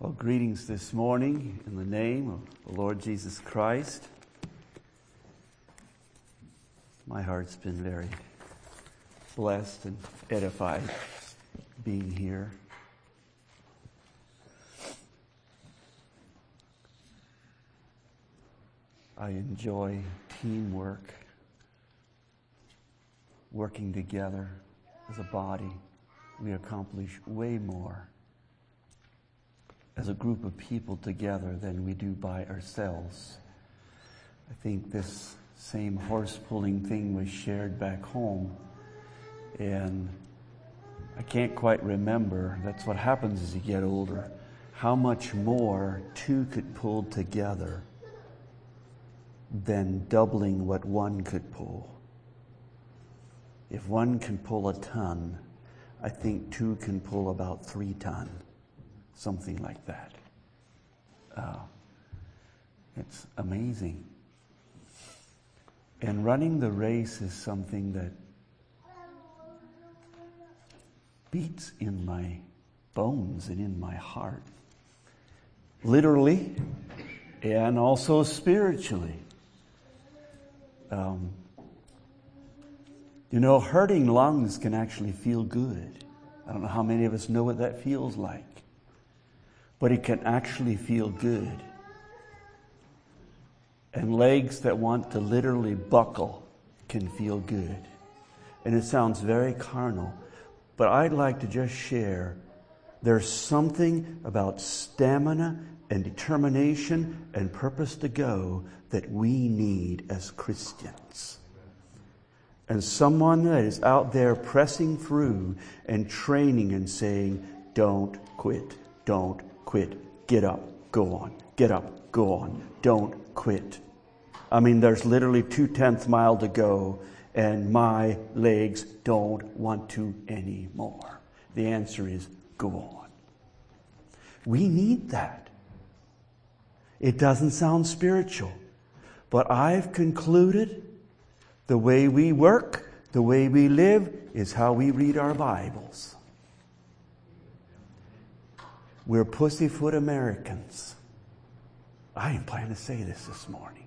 Well, greetings this morning in the name of the Lord Jesus Christ. My heart's been very blessed and edified being here. I enjoy teamwork, working together as a body. We accomplish way more as a group of people together than we do by ourselves. I think this same horse pulling thing was shared back home. And I can't quite remember. That's what happens as you get older. How much more two could pull together than doubling what one could pull. If one can pull a ton, I think two can pull about three ton something like that. Uh, it's amazing. And running the race is something that beats in my bones and in my heart. Literally and also spiritually. Um, you know, hurting lungs can actually feel good. I don't know how many of us know what that feels like but it can actually feel good. And legs that want to literally buckle can feel good. And it sounds very carnal, but I'd like to just share there's something about stamina and determination and purpose to go that we need as Christians. And someone that is out there pressing through and training and saying, don't quit, don't quit. Get up, go on. Get up, go on. Don't quit. I mean, there's literally two tenths mile to go, and my legs don't want to anymore. The answer is go on. We need that. It doesn't sound spiritual, but I've concluded the way we work, the way we live, is how we read our Bibles. We're pussyfoot Americans. I ain't planning to say this this morning.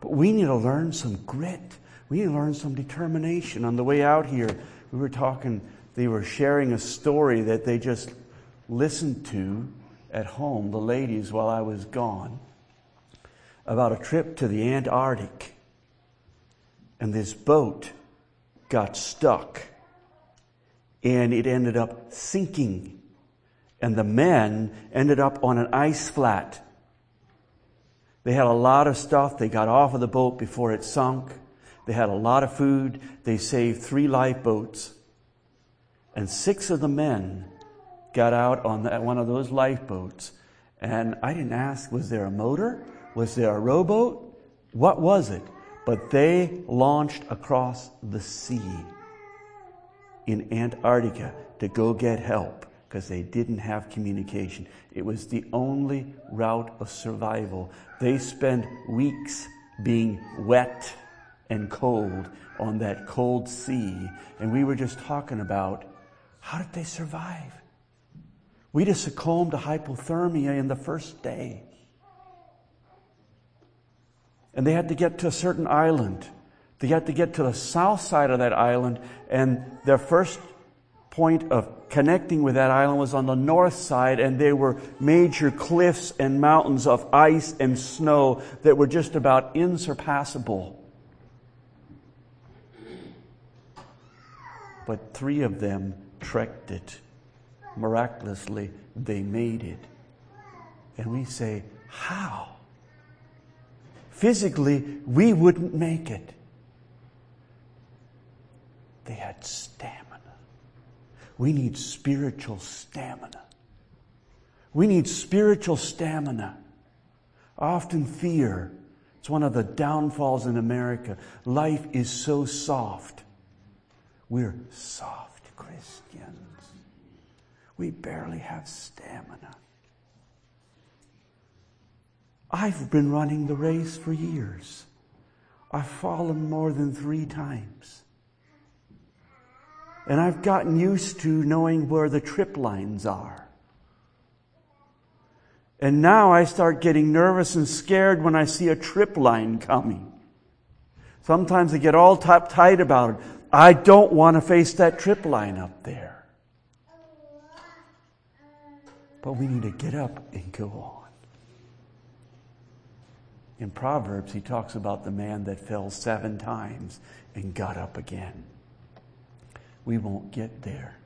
But we need to learn some grit. We need to learn some determination. On the way out here, we were talking, they were sharing a story that they just listened to at home, the ladies, while I was gone, about a trip to the Antarctic. And this boat got stuck and it ended up sinking and the men ended up on an ice flat. They had a lot of stuff. They got off of the boat before it sunk. They had a lot of food. They saved three lifeboats. And six of the men got out on one of those lifeboats. And I didn't ask, was there a motor? Was there a rowboat? What was it? But they launched across the sea in Antarctica to go get help because they didn't have communication. It was the only route of survival. They spent weeks being wet and cold on that cold sea. And we were just talking about how did they survive? We just succumbed to hypothermia in the first day. And they had to get to a certain island. They had to get to the south side of that island, and their first point of connecting with that island was on the north side, and there were major cliffs and mountains of ice and snow that were just about insurpassable. But three of them trekked it. Miraculously, they made it. And we say, How? Physically, we wouldn't make it. They had stamina. We need spiritual stamina. We need spiritual stamina. Often fear. It's one of the downfalls in America. Life is so soft. We're soft Christians. we barely have stamina. I've been running the race for years. I've fallen more than three times. And I've gotten used to knowing where the trip lines are. And now I start getting nervous and scared when I see a trip line coming. Sometimes I get all tight about it. I don't want to face that trip line up there. But we need to get up and go on. In Proverbs, he talks about the man that fell seven times and got up again. We won't get there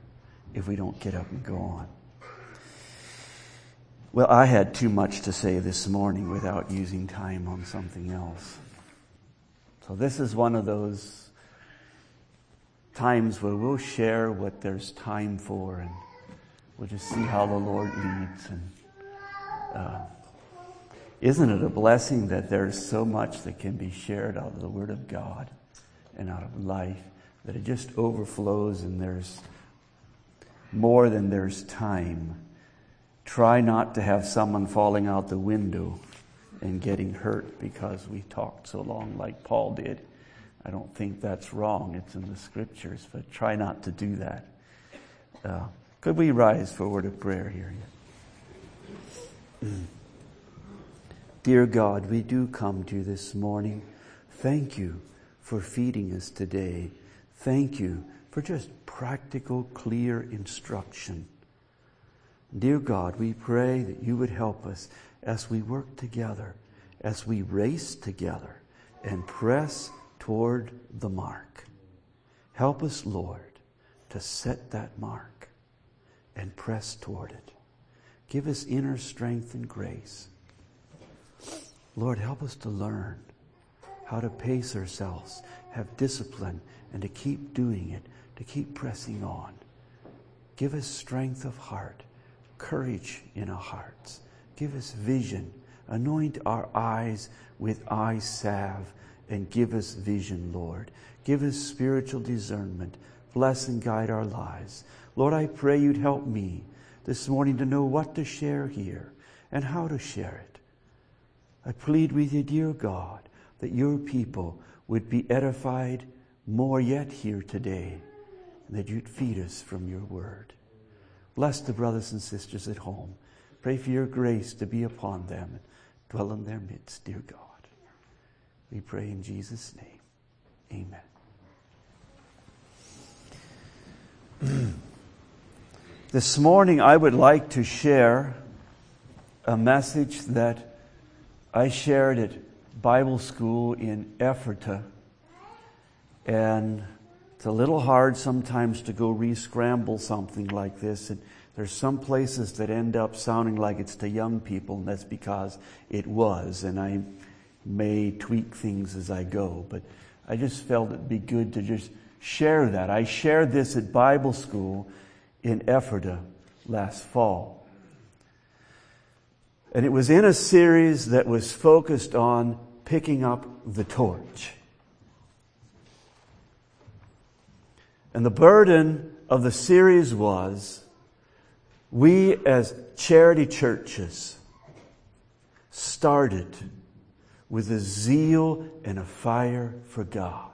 if we don't get up and go on. Well, I had too much to say this morning without using time on something else. So, this is one of those times where we'll share what there's time for and we'll just see how the Lord leads. And uh, isn't it a blessing that there's so much that can be shared out of the Word of God and out of life that it just overflows and there's more than there's time? Try not to have someone falling out the window and getting hurt because we talked so long like Paul did. I don't think that's wrong. It's in the scriptures, but try not to do that. Uh, could we rise for a word of prayer here? Dear God, we do come to you this morning. Thank you for feeding us today. Thank you for just practical, clear instruction. Dear God, we pray that you would help us as we work together, as we race together and press toward the mark. Help us, Lord, to set that mark and press toward it. Give us inner strength and grace. Lord, help us to learn how to pace ourselves, have discipline, and to keep doing it, to keep pressing on. Give us strength of heart, courage in our hearts. Give us vision. Anoint our eyes with eye salve and give us vision, Lord. Give us spiritual discernment. Bless and guide our lives. Lord, I pray you'd help me this morning to know what to share here and how to share it. I plead with you, dear God, that your people would be edified more yet here today, and that you'd feed us from your word. Bless the brothers and sisters at home. Pray for your grace to be upon them and dwell in their midst, dear God. We pray in Jesus' name. Amen. this morning, I would like to share a message that I shared at Bible school in Ephrata, and it's a little hard sometimes to go re-scramble something like this. And there's some places that end up sounding like it's to young people, and that's because it was. And I may tweak things as I go, but I just felt it'd be good to just share that. I shared this at Bible school in Ephrata last fall. And it was in a series that was focused on picking up the torch. And the burden of the series was we as charity churches started with a zeal and a fire for God.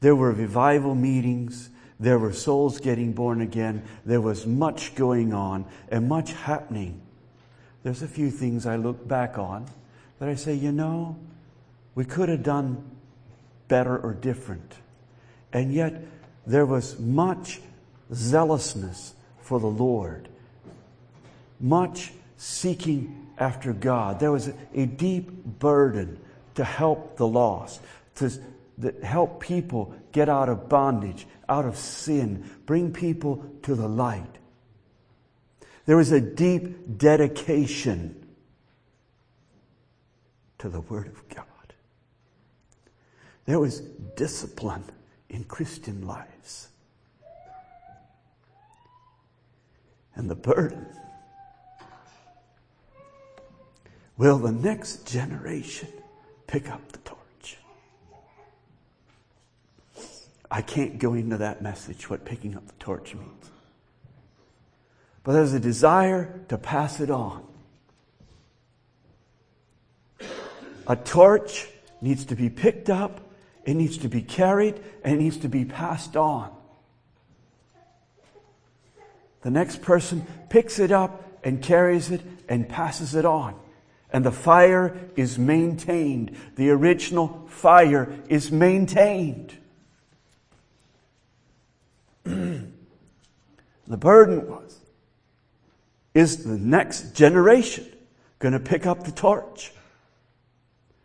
There were revival meetings. There were souls getting born again. There was much going on and much happening there's a few things I look back on that I say, you know, we could have done better or different. And yet, there was much zealousness for the Lord, much seeking after God. There was a, a deep burden to help the lost, to, to help people get out of bondage, out of sin, bring people to the light. There was a deep dedication to the Word of God. There was discipline in Christian lives. And the burden will the next generation pick up the torch? I can't go into that message, what picking up the torch means. but there's a desire to pass it on. A torch needs to be picked up, it needs to be carried, and it needs to be passed on. The next person picks it up and carries it and passes it on. And the fire is maintained. The original fire is maintained. the burden was is the next generation going to pick up the torch?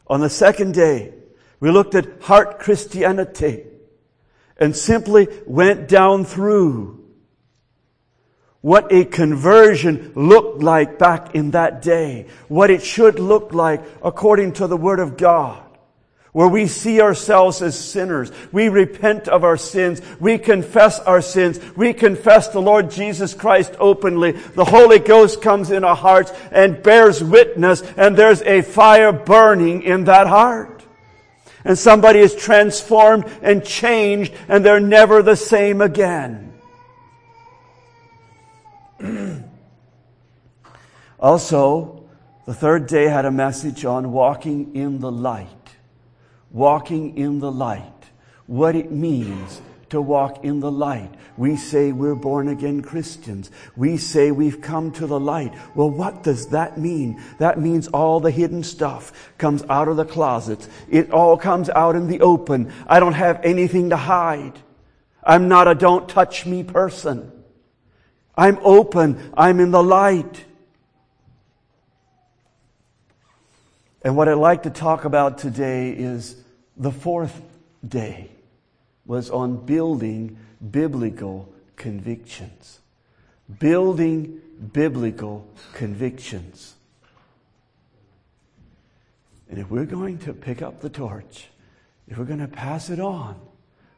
On the second day, we looked at heart Christianity and simply went down through what a conversion looked like back in that day, what it should look like according to the Word of God, where we see ourselves as sinners. We repent of our sins. We confess our sins. We confess the Lord Jesus Christ openly. The Holy Ghost comes in our hearts and bears witness, and there's a fire burning in that heart. And somebody is transformed and changed, and they're never the same again. also, the third day had a message on walking in the light. Walking in the light. What it means to walk in the light. We say we're born again Christians. We say we've come to the light. Well, what does that mean? That means all the hidden stuff comes out of the closets. It all comes out in the open. I don't have anything to hide. I'm not a don't touch me person. I'm open. I'm in the light. And what I'd like to talk about today is the fourth day was on building biblical convictions. Building biblical convictions. And if we're going to pick up the torch, if we're going to pass it on,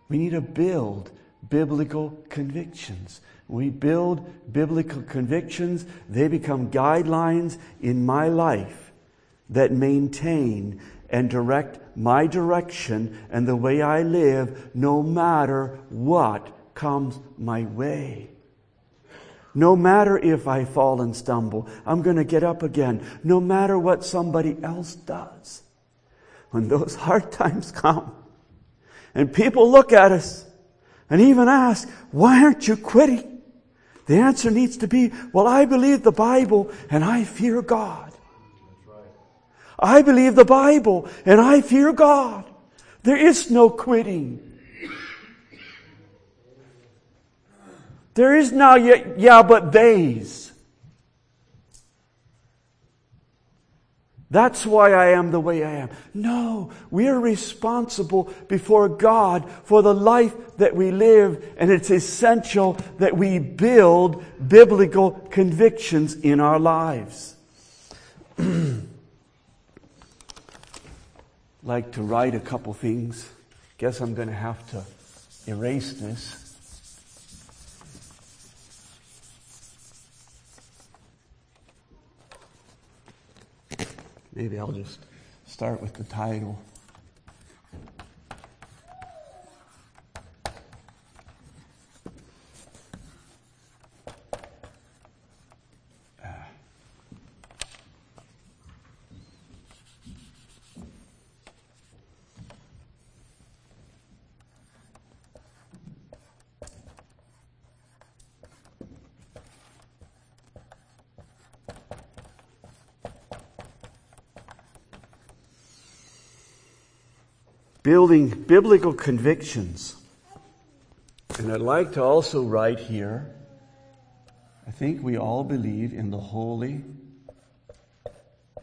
we need to build biblical convictions. We build biblical convictions, they become guidelines in my life that maintain and direct my direction and the way I live no matter what comes my way. No matter if I fall and stumble, I'm going to get up again. No matter what somebody else does. When those hard times come and people look at us and even ask, why aren't you quitting? The answer needs to be, well, I believe the Bible and I fear God. I believe the Bible and I fear God. There is no quitting. There is now yet, yeah, but theys. That's why I am the way I am. No, we are responsible before God for the life that we live, and it's essential that we build biblical convictions in our lives. like to write a couple things. Guess I'm going to have to erase this. Maybe I'll just start with the title. Building biblical convictions. And I'd like to also write here I think we all believe in the Holy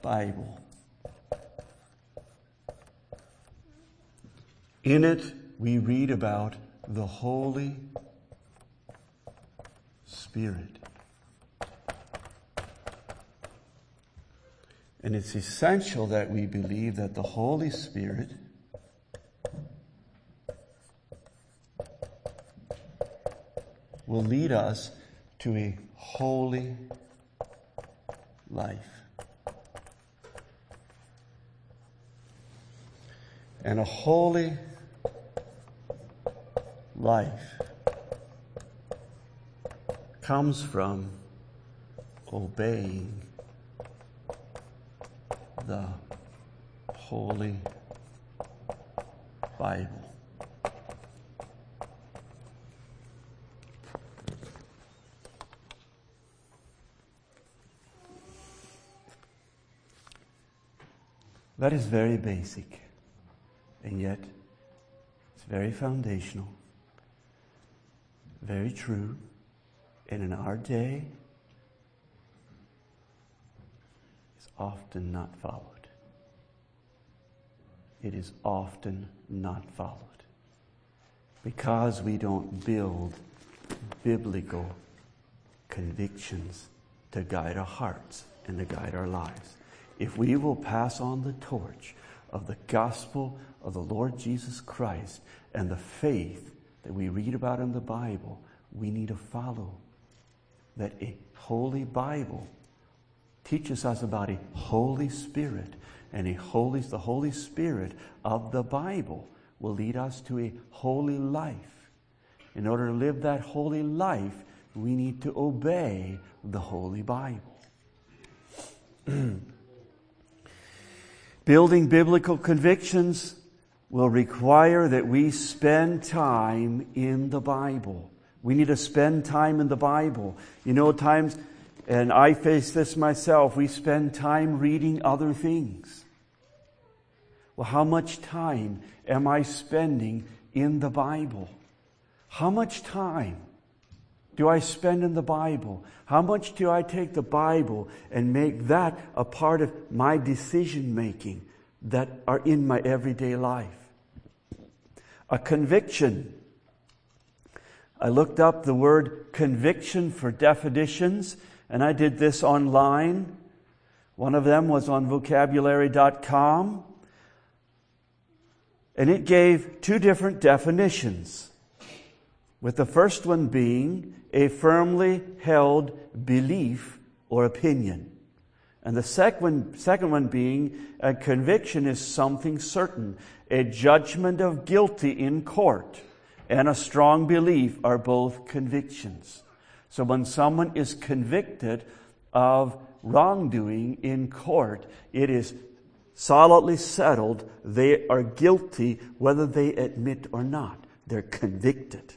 Bible. In it, we read about the Holy Spirit. And it's essential that we believe that the Holy Spirit will lead us to a holy life. And a holy life comes from obeying the Holy Bible. That is very basic, and yet it's very foundational, very true, and in our day, it's often not followed. It is often not followed because we don't build biblical convictions to guide our hearts and to guide our lives if we will pass on the torch of the gospel of the Lord Jesus Christ and the faith that we read about in the Bible, we need to follow that a holy Bible teaches us about a Holy Spirit, and a holy, the Holy Spirit of the Bible will lead us to a holy life. In order to live that holy life, we need to obey the Holy Bible. Building biblical convictions will require that we spend time in the Bible. We need to spend time in the Bible. You know, times, and I face this myself, we spend time reading other things. Well, how much time am I spending in the Bible? How much time do I spend in the Bible? How much do I take the Bible and make that a part of my decision making that are in my everyday life? A conviction. I looked up the word conviction for definitions, and I did this online. One of them was on vocabulary.com, and it gave two different definitions. With the first one being a firmly held belief or opinion. And the second, second one being a conviction is something certain. A judgment of guilty in court and a strong belief are both convictions. So when someone is convicted of wrongdoing in court, it is solidly settled they are guilty whether they admit or not. They're convicted.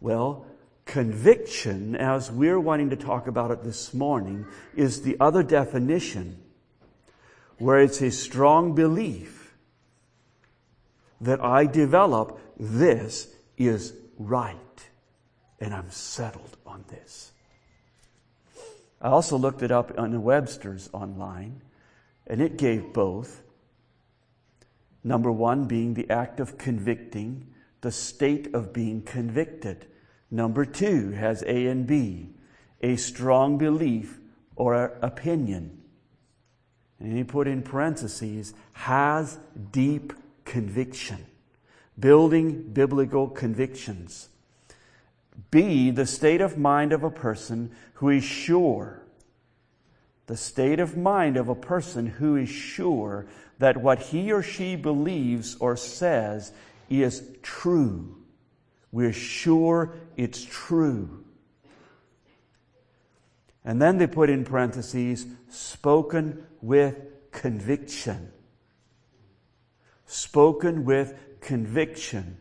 Well, Conviction, as we're wanting to talk about it this morning, is the other definition where it's a strong belief that I develop this is right and I'm settled on this. I also looked it up on Webster's online and it gave both. Number one being the act of convicting, the state of being convicted. Number two has A and B, a strong belief or opinion. And he put in parentheses, has deep conviction. Building biblical convictions. B, the state of mind of a person who is sure. The state of mind of a person who is sure that what he or she believes or says is true. We're sure it's true. And then they put in parentheses, spoken with conviction. Spoken with conviction.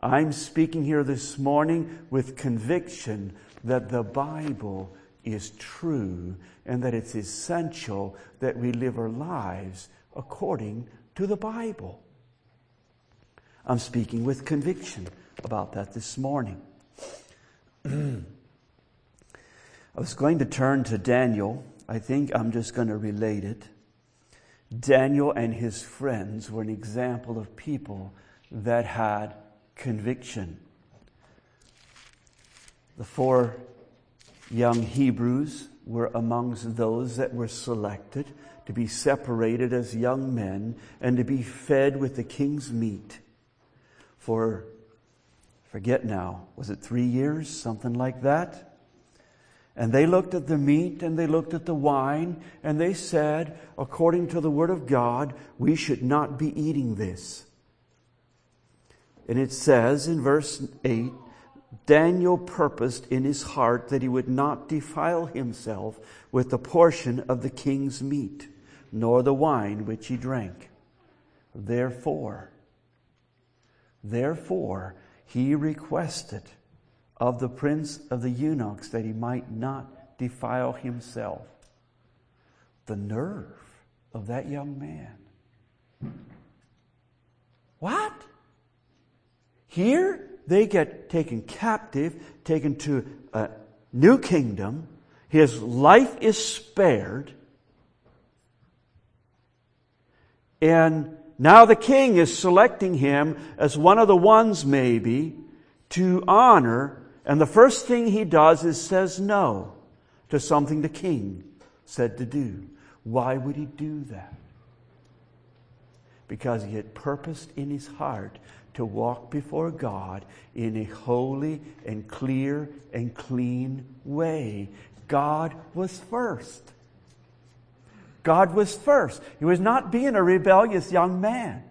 I'm speaking here this morning with conviction that the Bible is true and that it's essential that we live our lives according to the Bible. I'm speaking with conviction about that this morning. I was going to turn to Daniel. I think I'm just going to relate it. Daniel and his friends were an example of people that had conviction. The four young Hebrews were amongst those that were selected to be separated as young men and to be fed with the king's meat for, forget now, was it three years? Something like that. And they looked at the meat and they looked at the wine and they said, according to the Word of God, we should not be eating this. And it says in verse 8, Daniel purposed in his heart that he would not defile himself with the portion of the king's meat, nor the wine which he drank. Therefore, therefore, he requested of the prince of the eunuchs that he might not defile himself. The nerve of that young man. What? Here, they get taken captive, taken to a new kingdom. His life is spared. And now the king is selecting him as one of the ones, maybe, to honor. And the first thing he does is says no to something the king said to do. Why would he do that? Because he had purposed in his heart to walk before God in a holy and clear and clean way. God was first. God was first. He was not being a rebellious young man.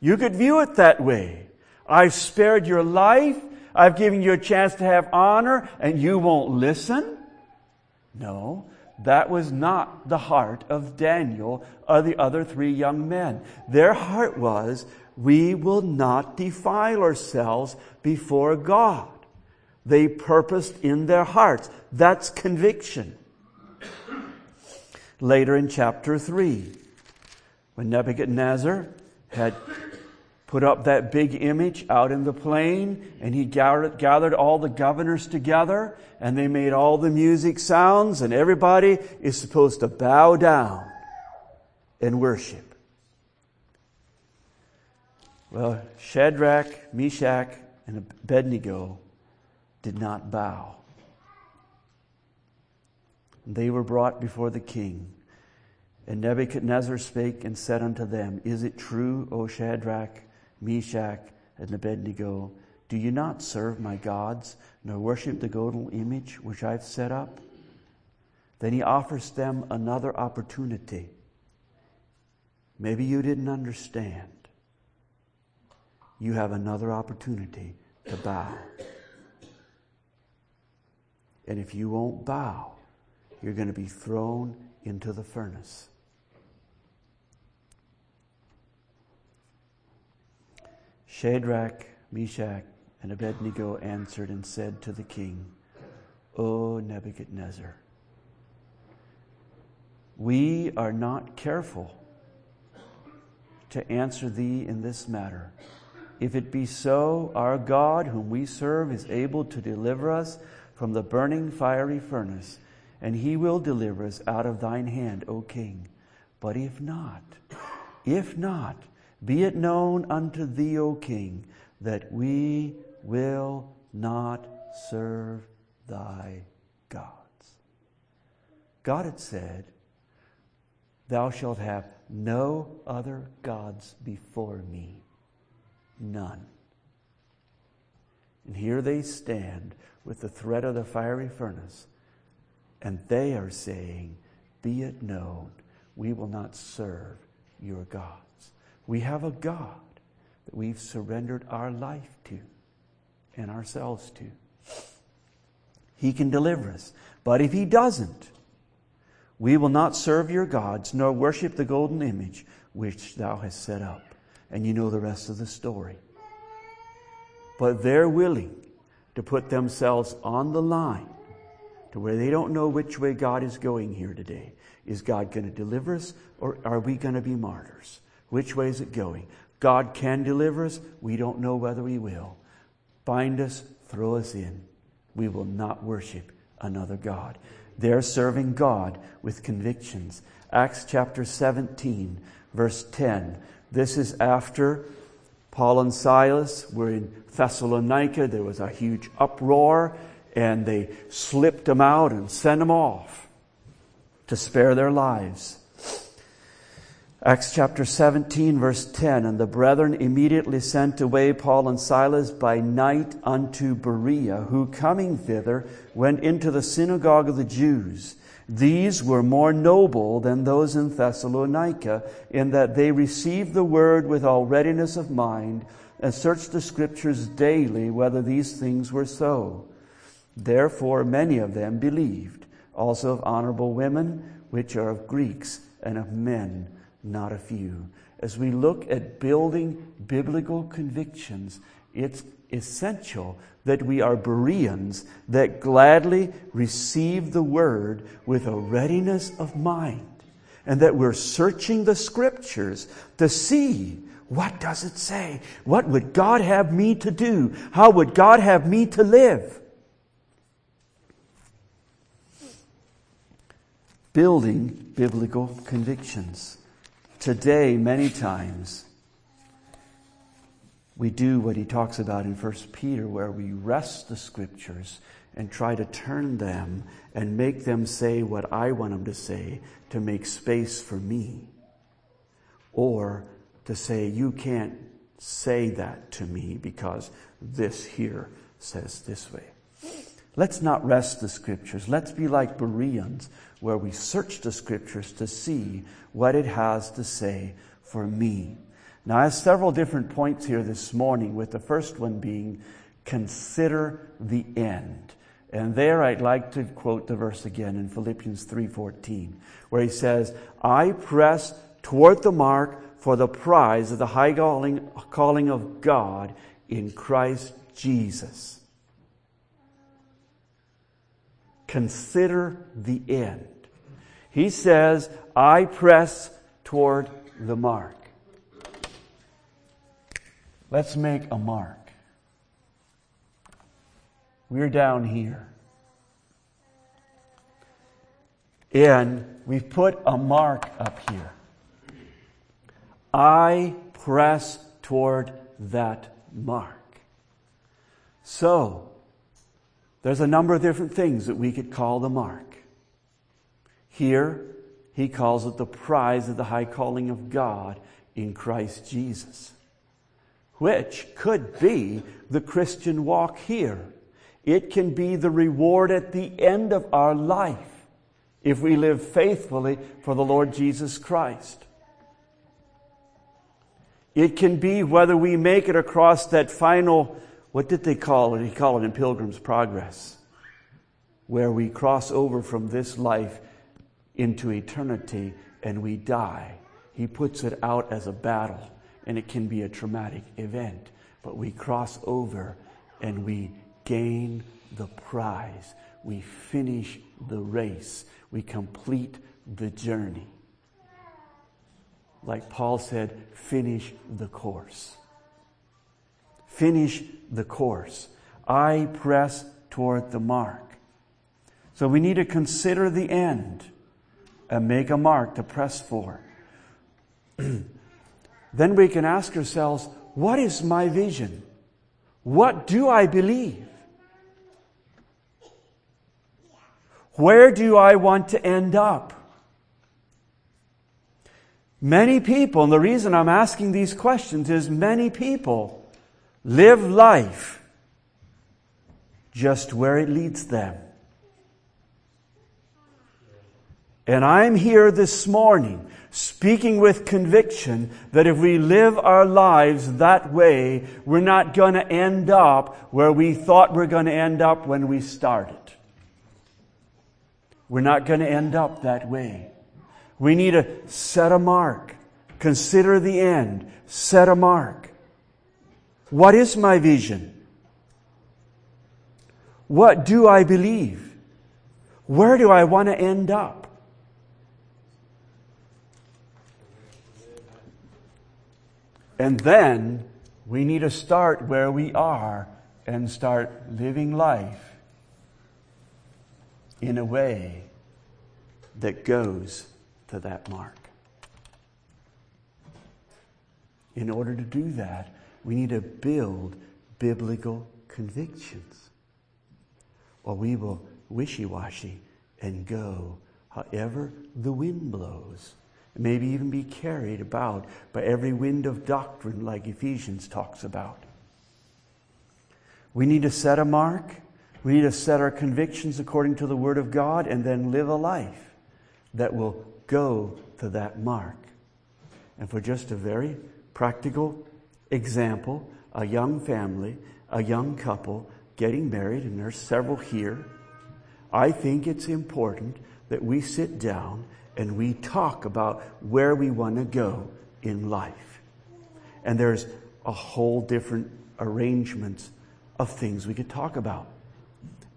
You could view it that way. I've spared your life. I've given you a chance to have honor and you won't listen. No, that was not the heart of Daniel or the other three young men. Their heart was, we will not defile ourselves before God. They purposed in their hearts. That's conviction. Later in chapter 3, when Nebuchadnezzar had put up that big image out in the plain, and he gathered, gathered all the governors together, and they made all the music sounds, and everybody is supposed to bow down and worship. Well, Shadrach, Meshach, and Abednego did not bow. They were brought before the king. And Nebuchadnezzar spake and said unto them, Is it true, O Shadrach, Meshach, and Abednego, do you not serve my gods, nor worship the golden image which I've set up? Then he offers them another opportunity. Maybe you didn't understand you have another opportunity to bow. And if you won't bow, you're going to be thrown into the furnace. Shadrach, Meshach, and Abednego answered and said to the king, O Nebuchadnezzar, we are not careful to answer thee in this matter. If it be so, our God, whom we serve, is able to deliver us from the burning fiery furnace, and he will deliver us out of thine hand, O king. But if not, if not, be it known unto thee, O king, that we will not serve thy gods. God had said, Thou shalt have no other gods before me. None. And here they stand with the threat of the fiery furnace, and they are saying, Be it known, we will not serve your gods. We have a God that we've surrendered our life to and ourselves to. He can deliver us. But if He doesn't, we will not serve your gods, nor worship the golden image which thou hast set up and you know the rest of the story. But they're willing to put themselves on the line to where they don't know which way God is going here today. Is God going to deliver us or are we going to be martyrs? Which way is it going? God can deliver us. We don't know whether He will. Bind us, throw us in. We will not worship another God. They're serving God with convictions. Acts chapter 17, verse 10. This is after Paul and Silas were in Thessalonica. There was a huge uproar, and they slipped them out and sent them off to spare their lives. Acts chapter 17, verse 10 And the brethren immediately sent away Paul and Silas by night unto Berea, who coming thither went into the synagogue of the Jews. These were more noble than those in Thessalonica, in that they received the word with all readiness of mind, and searched the scriptures daily whether these things were so. Therefore, many of them believed, also of honorable women, which are of Greeks, and of men, not a few. As we look at building biblical convictions, it's essential that we are Bereans that gladly receive the word with a readiness of mind, and that we're searching the scriptures to see what does it say? What would God have me to do? How would God have me to live? Building biblical convictions. Today, many times, we do what he talks about in 1 Peter, where we wrest the scriptures and try to turn them and make them say what I want them to say to make space for me. Or to say, you can't say that to me because this here says this way. Let's not wrest the scriptures. Let's be like Bereans, where we search the scriptures to see what it has to say for me. Now, I have several different points here this morning, with the first one being consider the end. And there I'd like to quote the verse again in Philippians 3:14, where he says, "I press toward the mark for the prize of the high calling, of God in Christ Jesus. Consider the end. He says, I press toward the mark. Let's make a mark. We're down here. And we've put a mark up here. I press toward that mark. So, there's a number of different things that we could call the mark. Here, he calls it the prize of the high calling of God in Christ Jesus, which could be the Christian walk here. It can be the reward at the end of our life if we live faithfully for the Lord Jesus Christ. It can be whether we make it across that final, what did they call it? He called it in Pilgrim's Progress, where we cross over from this life into eternity and we die. He puts it out as a battle, and it can be a traumatic event, but we cross over and we gain the prize. We finish the race. We complete the journey like Paul said, finish the course. Finish the course. I press toward the mark. So we need to consider the end and make a mark to press for. then we can ask ourselves, what is my vision? What do I believe? Where do I want to end up? Many people, and the reason I'm asking these questions is many people live life just where it leads them. And I'm here this morning speaking with conviction that if we live our lives that way, we're not going to end up where we thought we're going to end up when we started. We're not going to end up that way. We need to set a mark. Consider the end. Set a mark. What is my vision? What do I believe? Where do I want to end up? And then we need to start where we are and start living life in a way that goes to that mark. In order to do that, we need to build biblical convictions. Or we will wishy washy and go however the wind blows. Maybe even be carried about by every wind of doctrine, like Ephesians talks about. We need to set a mark. We need to set our convictions according to the Word of God and then live a life that will go to that mark. And for just a very practical example, a young family, a young couple getting married, and there's several here, I think it's important that we sit down and we talk about where we want to go in life. And there's a whole different arrangements of things we could talk about.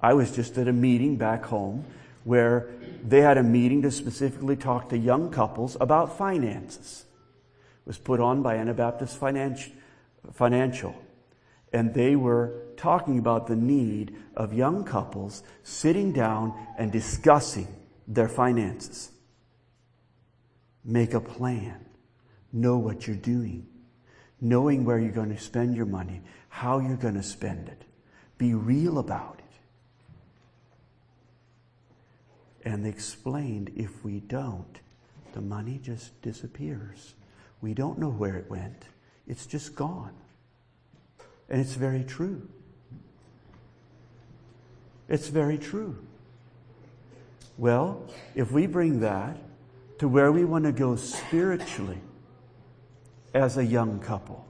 I was just at a meeting back home where they had a meeting to specifically talk to young couples about finances. It was put on by Anabaptist Financial. And they were talking about the need of young couples sitting down and discussing their finances. Make a plan. Know what you're doing. Knowing where you're going to spend your money, how you're going to spend it. Be real about it. And they explained if we don't, the money just disappears. We don't know where it went. It's just gone. And it's very true. It's very true. Well, if we bring that to where we want to go spiritually as a young couple,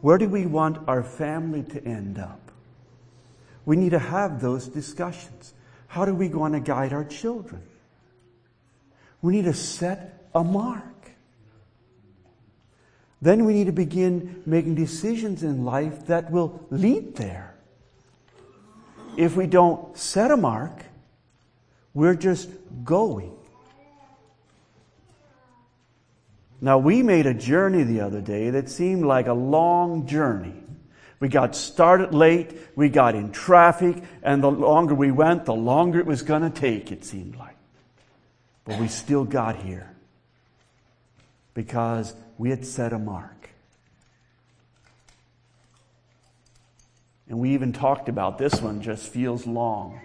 where do we want our family to end up? We need to have those discussions. How do we want to guide our children? We need to set a mark. Then we need to begin making decisions in life that will lead there. If we don't set a mark, we're just going. Now, we made a journey the other day that seemed like a long journey. We got started late, we got in traffic, and the longer we went, the longer it was going to take, it seemed like. But we still got here because we had set a mark. And we even talked about this one just feels long.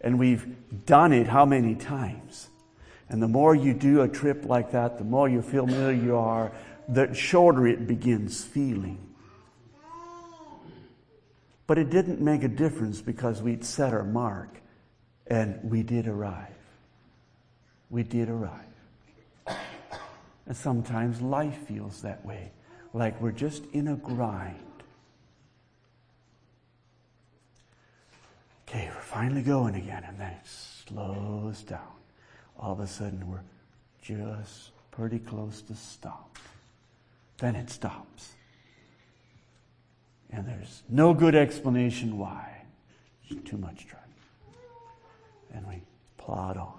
And we've done it how many times? And the more you do a trip like that, the more you feel familiar you are, the shorter it begins feeling. But it didn't make a difference because we'd set our mark and we did arrive. We did arrive. And sometimes life feels that way, like we're just in a grind. Okay, we're finally going again, and then it slows down. All of a sudden, we're just pretty close to stop. Then it stops. And there's no good explanation why. It's too much driving. And we plod on.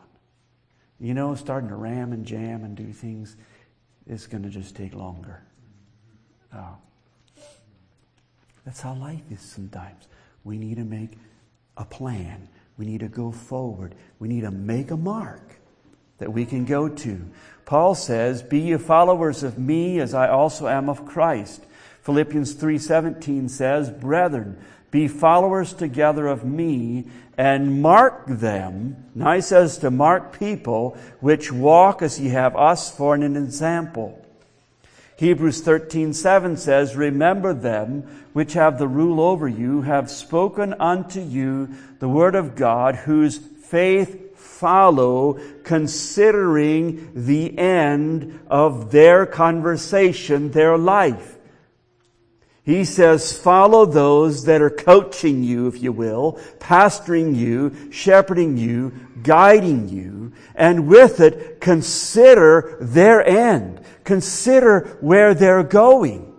You know, starting to ram and jam and do things is going to just take longer. Oh. That's how life is sometimes. We need to make a plan. We need to go forward. We need to make a mark that we can go to. Paul says, "Be ye followers of me as I also am of Christ." Philippians 3:17 says, "Brethren, be followers together of me and mark them." Now he says to mark people which walk as ye have us for an example. Hebrews 13:7 says, "Remember them which have the rule over you have spoken unto you the word of God, whose faith follow, considering the end of their conversation, their life." He says, follow those that are coaching you, if you will, pastoring you, shepherding you, guiding you, and with it, consider their end. Consider where they're going.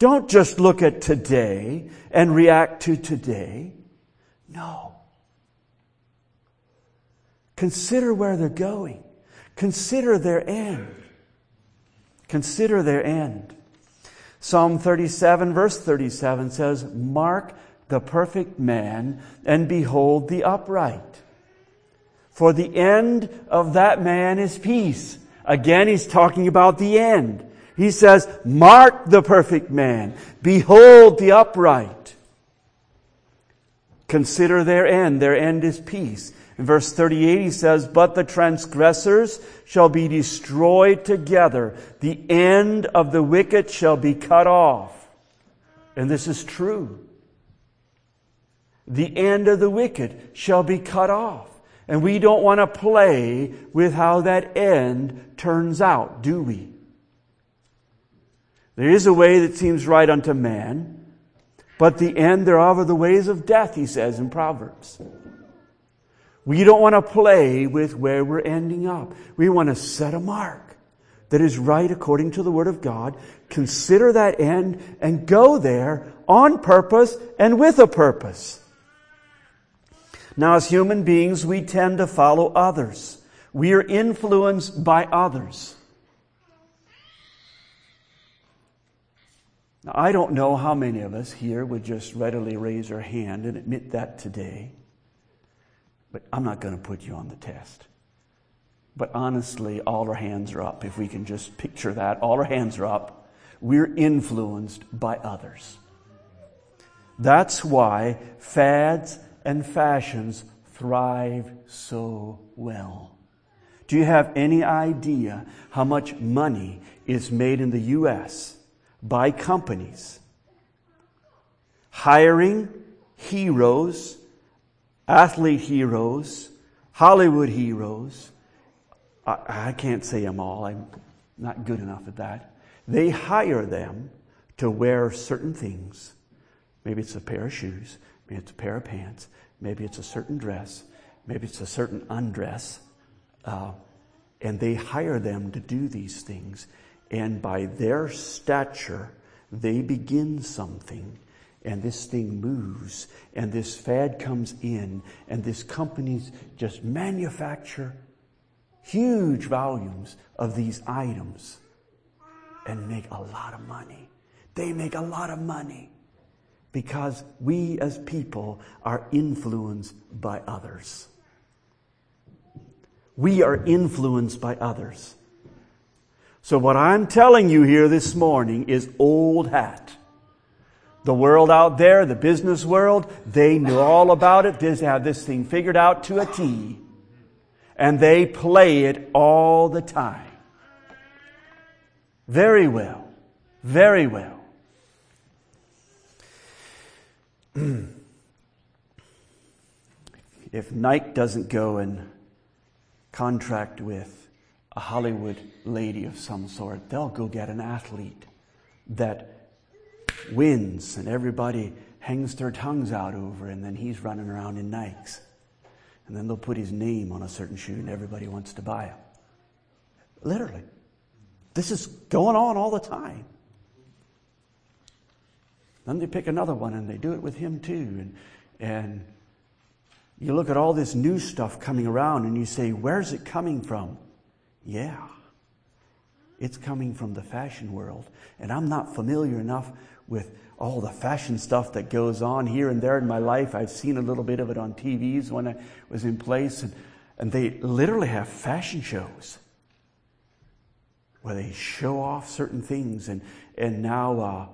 Don't just look at today and react to today. No. Consider where they're going. Consider their end. Consider their end. Psalm 37 verse 37 says, Mark the perfect man and behold the upright. For the end of that man is peace. Again, he's talking about the end. He says, mark the perfect man. Behold the upright. Consider their end. Their end is peace. In verse 38 he says, But the transgressors shall be destroyed together. The end of the wicked shall be cut off. And this is true. The end of the wicked shall be cut off. And we don't want to play with how that end turns out, do we? There is a way that seems right unto man, but the end thereof are the ways of death, he says in Proverbs. We don't want to play with where we're ending up. We want to set a mark that is right according to the Word of God, consider that end, and go there on purpose and with a purpose. Now, as human beings, we tend to follow others. We are influenced by others. Now, I don't know how many of us here would just readily raise our hand and admit that today, but I'm not going to put you on the test. But honestly, all our hands are up. If we can just picture that, all our hands are up. We're influenced by others. That's why fads and fashions thrive so well. Do you have any idea how much money is made in the U.S. by companies hiring heroes, athlete heroes, Hollywood heroes? I, I can't say them all. I'm not good enough at that. They hire them to wear certain things. Maybe it's a pair of shoes. Maybe it's a pair of pants. Maybe it's a certain dress. Maybe it's a certain undress. Uh, and they hire them to do these things. And by their stature, they begin something. And this thing moves. And this fad comes in. And this companies just manufacture huge volumes of these items and make a lot of money. They make a lot of money because we as people are influenced by others. We are influenced by others. So what I'm telling you here this morning is old hat. The world out there, the business world, they know all about it. They have this thing figured out to a T. And they play it all the time. Very well. Very well. if Nike doesn't go and contract with a Hollywood lady of some sort, they'll go get an athlete that wins and everybody hangs their tongues out over and then he's running around in Nikes. And then they'll put his name on a certain shoe and everybody wants to buy them. Literally. This is going on all the time. Then they pick another one and they do it with him too. And, and you look at all this new stuff coming around and you say, where's it coming from? Yeah. It's coming from the fashion world. And I'm not familiar enough with all the fashion stuff that goes on here and there in my life. I've seen a little bit of it on TVs when I was in place. And, and they literally have fashion shows where they show off certain things. And, and now, uh,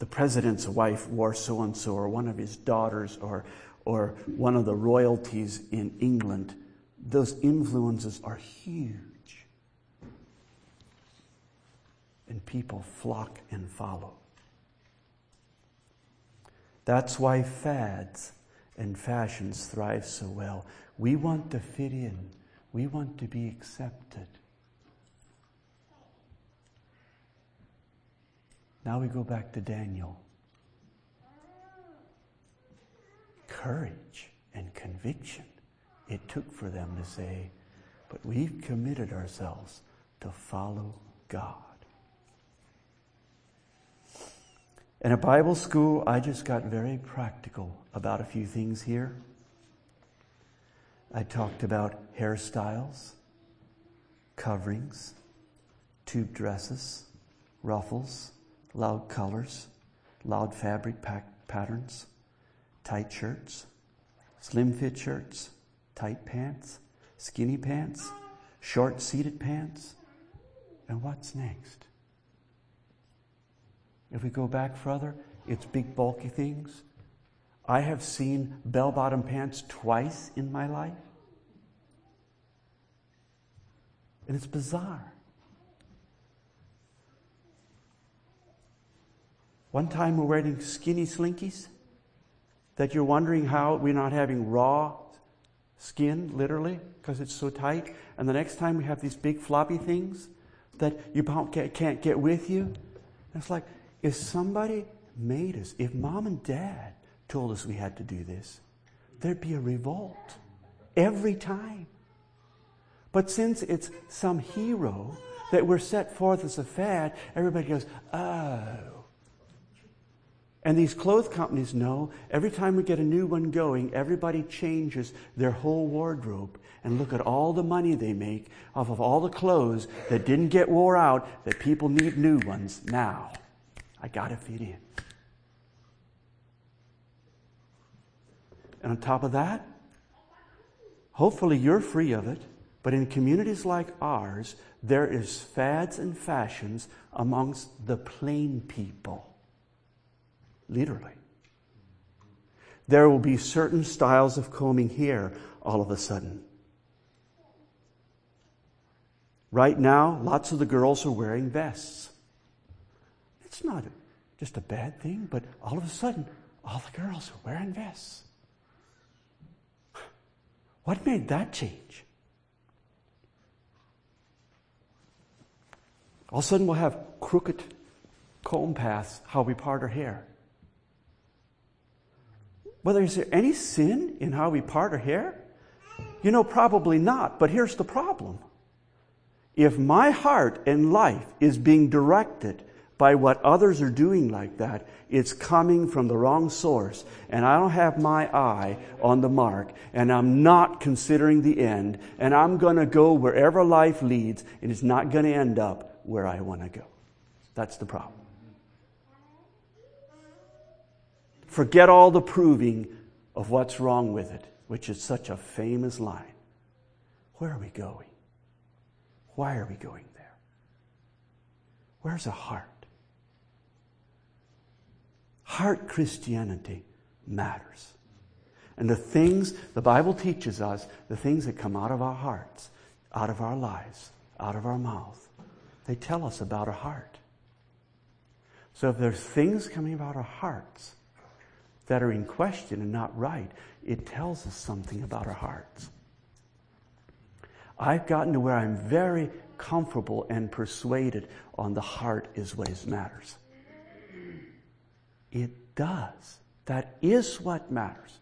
the president's wife wore so and so, or one of his daughters, or, or one of the royalties in England. Those influences are huge. And people flock and follow. That's why fads and fashions thrive so well. We want to fit in, we want to be accepted. Now we go back to Daniel. Courage and conviction it took for them to say, but we've committed ourselves to follow God. In a Bible school, I just got very practical about a few things here. I talked about hairstyles, coverings, tube dresses, ruffles, loud colors, loud fabric pack patterns, tight shirts, slim fit shirts, tight pants, skinny pants, short seated pants. And what's next? If we go back further, it's big bulky things. I have seen bell bottom pants twice in my life. And it's bizarre. One time we're wearing skinny slinkies that you're wondering how we're not having raw skin, literally, because it's so tight. And the next time we have these big floppy things that you can't get with you. And it's like, if somebody made us, if mom and dad told us we had to do this, there'd be a revolt every time. But since it's some hero that we're set forth as a fad, everybody goes, oh. And these clothes companies know every time we get a new one going, everybody changes their whole wardrobe and look at all the money they make off of all the clothes that didn't get wore out that people need new ones now. I got to fit in. And on top of that, hopefully you're free of it, but in communities like ours, there is fads and fashions amongst the plain people. Literally. There will be certain styles of combing hair all of a sudden. Right now, lots of the girls are wearing vests. It's not just a bad thing, but all of a sudden, all the girls are wearing vests. What made that change? All of a sudden, we'll have crooked comb paths, how we part our hair. Whether is there any sin in how we part our hair? You know, probably not, but here's the problem. If my heart and life is being directed by what others are doing like that, it's coming from the wrong source. And I don't have my eye on the mark, and I'm not considering the end, and I'm going to go wherever life leads, and it's not going to end up where I want to go. That's the problem. Forget all the proving of what's wrong with it, which is such a famous line. Where are we going? Why are we going there? Where's the heart? Heart Christianity matters. And the things the Bible teaches us, the things that come out of our hearts, out of our lives, out of our mouth, they tell us about our heart. So if there's things coming about our hearts, that are in question and not right, it tells us something about our hearts. I've gotten to where I'm very comfortable and persuaded on the heart is what matters. It does. That is what matters.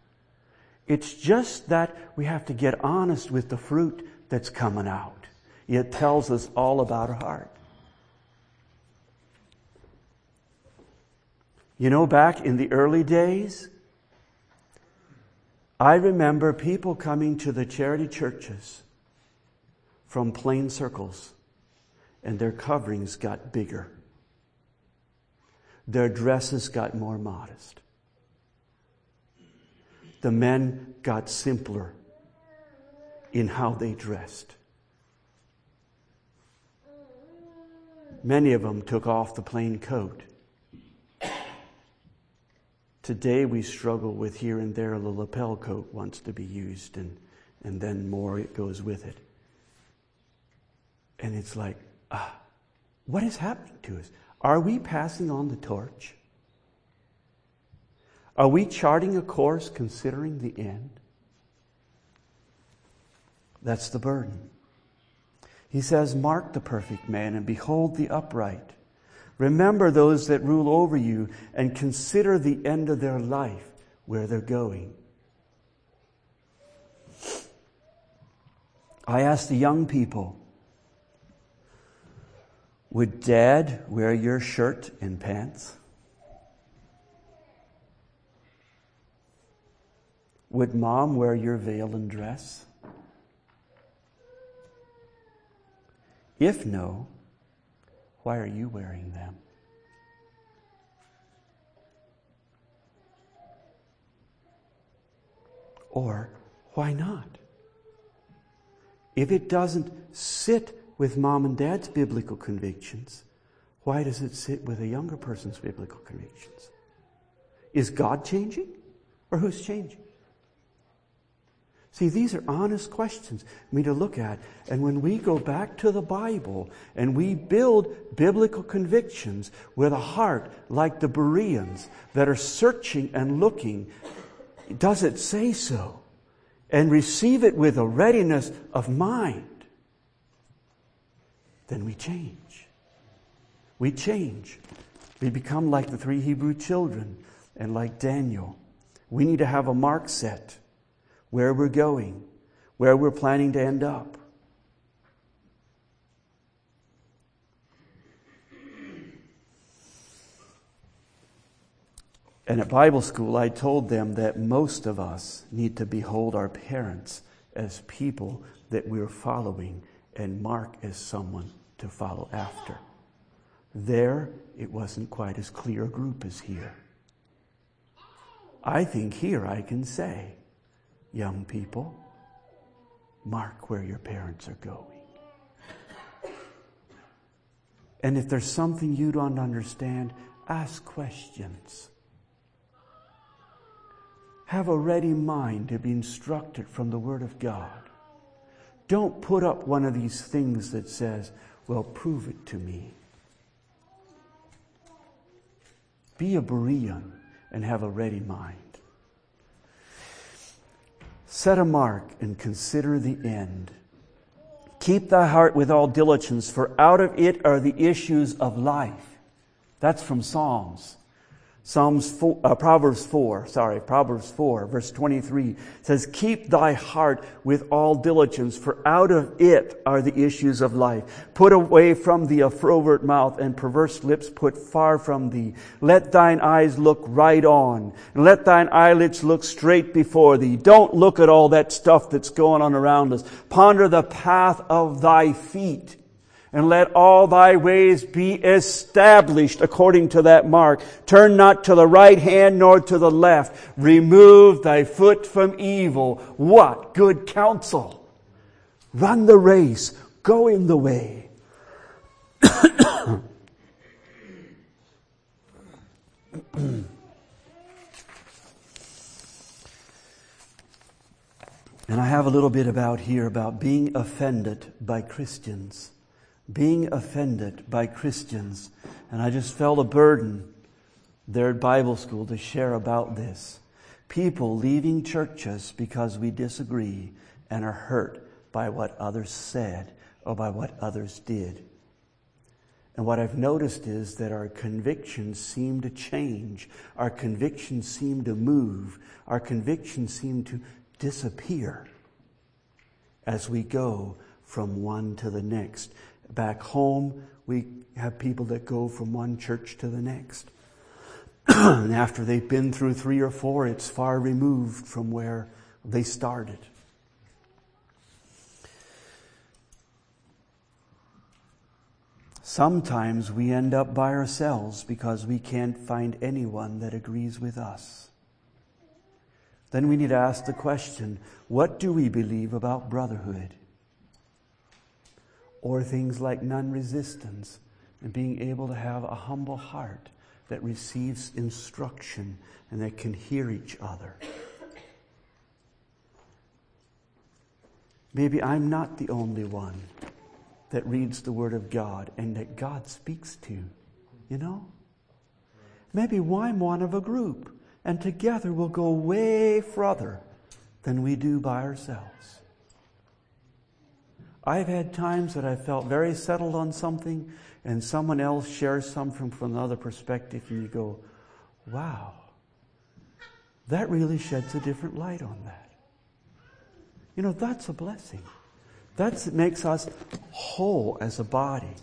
It's just that we have to get honest with the fruit that's coming out. It tells us all about our heart. You know, back in the early days, I remember people coming to the charity churches from plain circles, and their coverings got bigger. Their dresses got more modest. The men got simpler in how they dressed. Many of them took off the plain coat Today we struggle with here and there the lapel coat wants to be used and, and then more it goes with it. And it's like, ah, what is happening to us? Are we passing on the torch? Are we charting a course considering the end? That's the burden. He says, Mark the perfect man and behold the upright. Remember those that rule over you and consider the end of their life, where they're going. I ask the young people, would dad wear your shirt and pants? Would mom wear your veil and dress? If no, why are you wearing them? Or why not? If it doesn't sit with mom and dad's biblical convictions, why does it sit with a younger person's biblical convictions? Is God changing or who's changing? See, these are honest questions for me to look at. And when we go back to the Bible and we build biblical convictions with a heart like the Bereans that are searching and looking, does it say so? And receive it with a readiness of mind, then we change. We change. We become like the three Hebrew children and like Daniel. We need to have a mark set where we're going, where we're planning to end up. And at Bible school, I told them that most of us need to behold our parents as people that we're following and Mark as someone to follow after. There, it wasn't quite as clear a group as here. I think here I can say, young people, mark where your parents are going. And if there's something you don't understand, ask questions. Have a ready mind to be instructed from the Word of God. Don't put up one of these things that says, well, prove it to me. Be a Berean and have a ready mind. Set a mark and consider the end. Keep thy heart with all diligence, for out of it are the issues of life. That's from Psalms. Psalms 4, uh, Proverbs 4, sorry, Proverbs 4, verse 23 says, Keep thy heart with all diligence, for out of it are the issues of life. Put away from thee a froward mouth and perverse lips put far from thee. Let thine eyes look right on, and let thine eyelids look straight before thee. Don't look at all that stuff that's going on around us. Ponder the path of thy feet and let all thy ways be established according to that mark. Turn not to the right hand nor to the left. Remove thy foot from evil. What good counsel? Run the race. Go in the way. and I have a little bit about here about being offended by Christians being offended by Christians. And I just felt a burden there at Bible school to share about this. People leaving churches because we disagree and are hurt by what others said or by what others did. And what I've noticed is that our convictions seem to change. Our convictions seem to move. Our convictions seem to disappear as we go from one to the next. Back home, we have people that go from one church to the next. and after they've been through three or four, it's far removed from where they started. Sometimes we end up by ourselves because we can't find anyone that agrees with us. Then we need to ask the question what do we believe about brotherhood? Or things like non resistance and being able to have a humble heart that receives instruction and that can hear each other. Maybe I'm not the only one that reads the Word of God and that God speaks to, you know? Maybe I'm one of a group, and together we'll go way further than we do by ourselves. I've had times that I felt very settled on something, and someone else shares something from another perspective, and you go, wow, that really sheds a different light on that. You know, that's a blessing. That makes us whole as a body.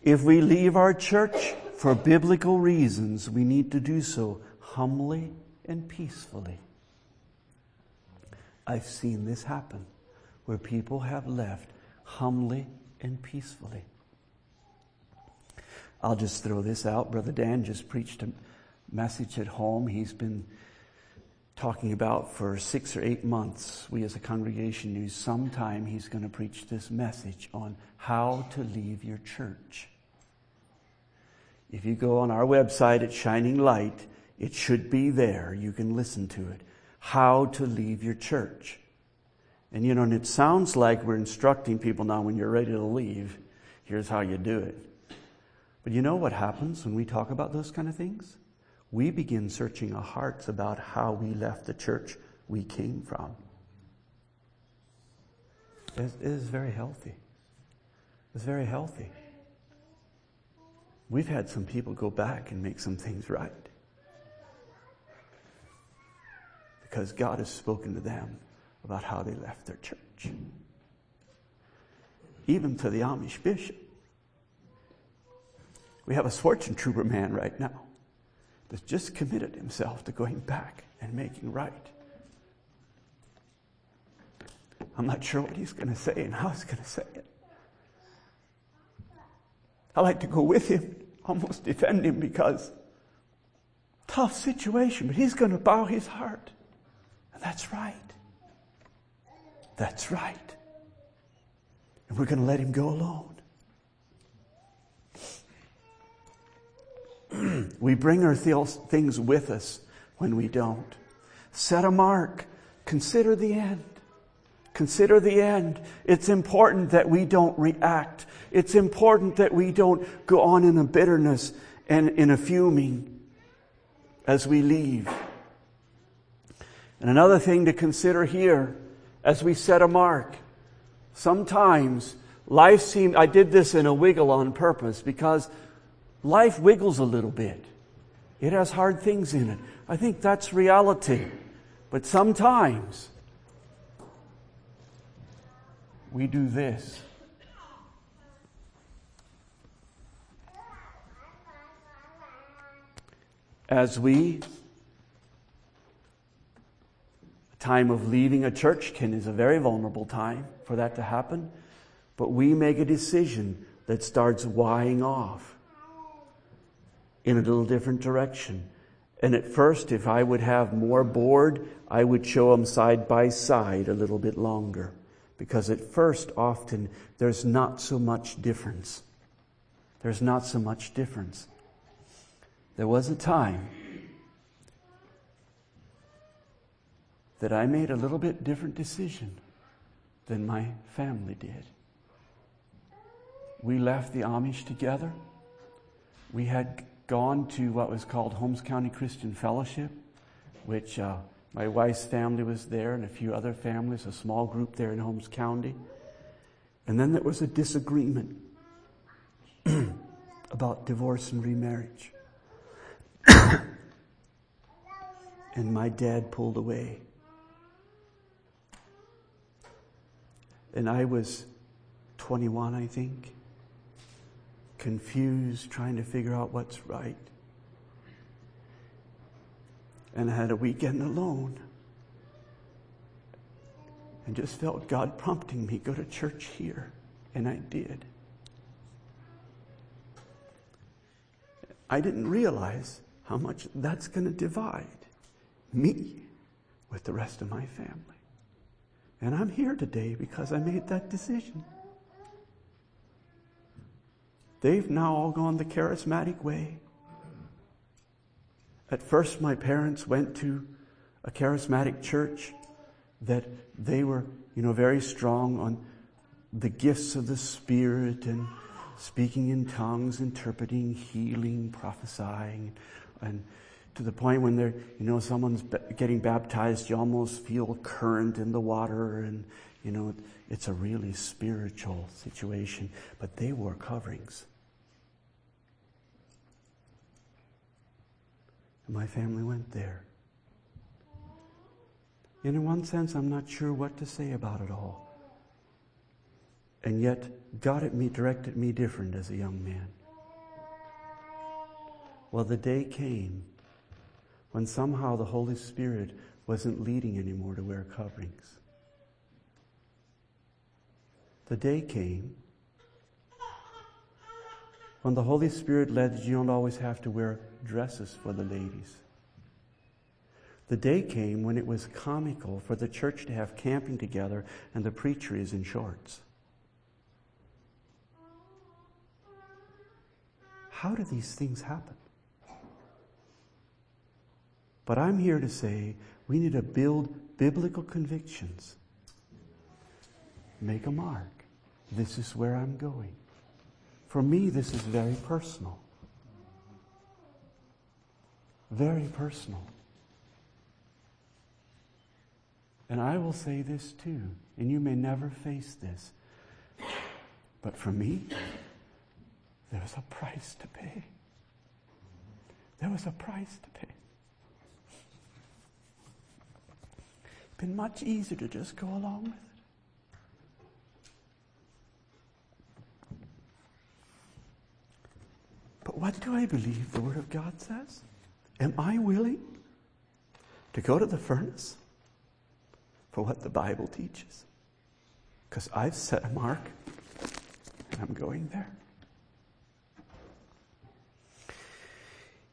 If we leave our church for biblical reasons, we need to do so humbly and peacefully. I've seen this happen where people have left humbly and peacefully. I'll just throw this out. Brother Dan just preached a message at home. He's been talking about for six or eight months. We as a congregation knew sometime he's going to preach this message on how to leave your church. If you go on our website at Shining Light, it should be there. You can listen to it how to leave your church. And you know, and it sounds like we're instructing people now when you're ready to leave, here's how you do it. But you know what happens when we talk about those kind of things? We begin searching our hearts about how we left the church we came from. It is very healthy. It's very healthy. we've had some people go back and make some things right. Because God has spoken to them about how they left their church. Even to the Amish bishop. We have a Trooper man right now that's just committed himself to going back and making right. I'm not sure what he's going to say and how he's going to say it. I like to go with him, almost defend him because tough situation, but he's going to bow his heart. That's right. That's right. And we're going to let him go alone. we bring our things with us when we don't. Set a mark. Consider the end. Consider the end. It's important that we don't react. It's important that we don't go on in a bitterness and in a fuming as we leave. And another thing to consider here as we set a mark. Sometimes life seems, I did this in a wiggle on purpose because life wiggles a little bit. It has hard things in it. I think that's reality. But sometimes we do this. As we, a time of leaving a church can is a very vulnerable time for that to happen, but we make a decision that starts wying off in a little different direction. And at first, if I would have more board, I would show them side by side a little bit longer because at first often there's not so much difference. There's not so much difference. There was a time that I made a little bit different decision than my family did. We left the Amish together. We had gone to what was called Holmes County Christian Fellowship, which uh, my wife's family was there and a few other families, a small group there in Holmes County. And then there was a disagreement about divorce and remarriage. and my dad pulled away. And I was 21, I think, confused, trying to figure out what's right and I had a weekend alone. And just felt God prompting me, go to church here. And I did. I didn't realize how much that's going to divide me with the rest of my family. And I'm here today because I made that decision. They've now all gone the charismatic way. At first, my parents went to a charismatic church that they were, you know, very strong on the gifts of the Spirit and speaking in tongues, interpreting, healing, prophesying, and to the point when they're, you know, someone's getting baptized, you almost feel current in the water, and you know, it's a really spiritual situation. But they wore coverings. And my family went there. And in one sense, I'm not sure what to say about it all. And yet, God at me directed me different as a young man. Well, the day came when somehow the Holy Spirit wasn't leading anymore to wear coverings. The day came when the Holy Spirit led you don't always have to wear dresses for the ladies. The day came when it was comical for the church to have camping together and the preacher is in shorts. How do these things happen? But I'm here to say we need to build biblical convictions. Make a mark. This is where I'm going. For me, this is very personal. Very personal. And I will say this too, and you may never face this. But for me, there was a price to pay. There was a price to pay. Been much easier to just go along with it. But what do I believe the Word of God says? Am I willing to go to the furnace for what the Bible teaches? Because I've set a mark and I'm going there.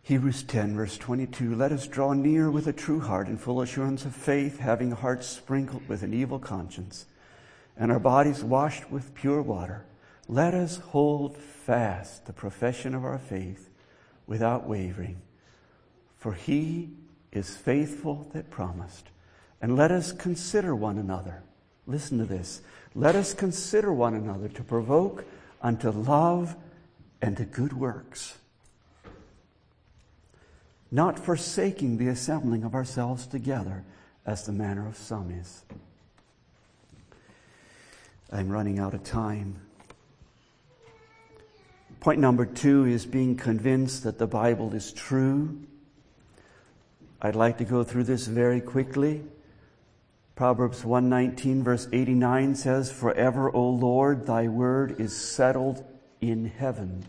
Hebrews 10, verse 22 Let us draw near with a true heart and full assurance of faith, having hearts sprinkled with an evil conscience, and our bodies washed with pure water. Let us hold fast the profession of our faith without wavering, for he is faithful that promised. And let us consider one another. Listen to this. Let us consider one another to provoke unto love and to good works not forsaking the assembling of ourselves together as the manner of some is. I'm running out of time. Point number two is being convinced that the Bible is true. I'd like to go through this very quickly. Proverbs 119 verse 89 says, Forever, O Lord, thy word is settled in heaven.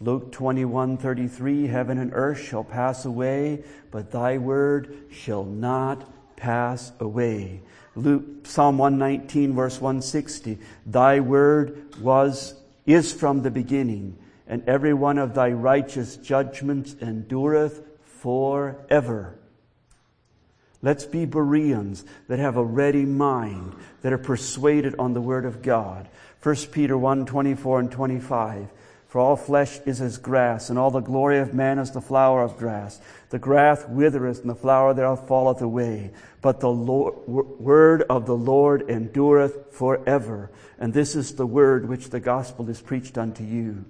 Luke 21:33 heaven and earth shall pass away, but thy word shall not pass away. Luke, Psalm 119 verse 160, thy word was, is from the beginning, and every one of thy righteous judgments endureth forever. Let's be Bereans that have a ready mind, that are persuaded on the word of God. 1 Peter 1 24 and 25. For all flesh is as grass, and all the glory of man is the flower of grass. The grass withereth, and the flower thereof falleth away. But the Lord, word of the Lord endureth forever. And this is the word which the gospel is preached unto you.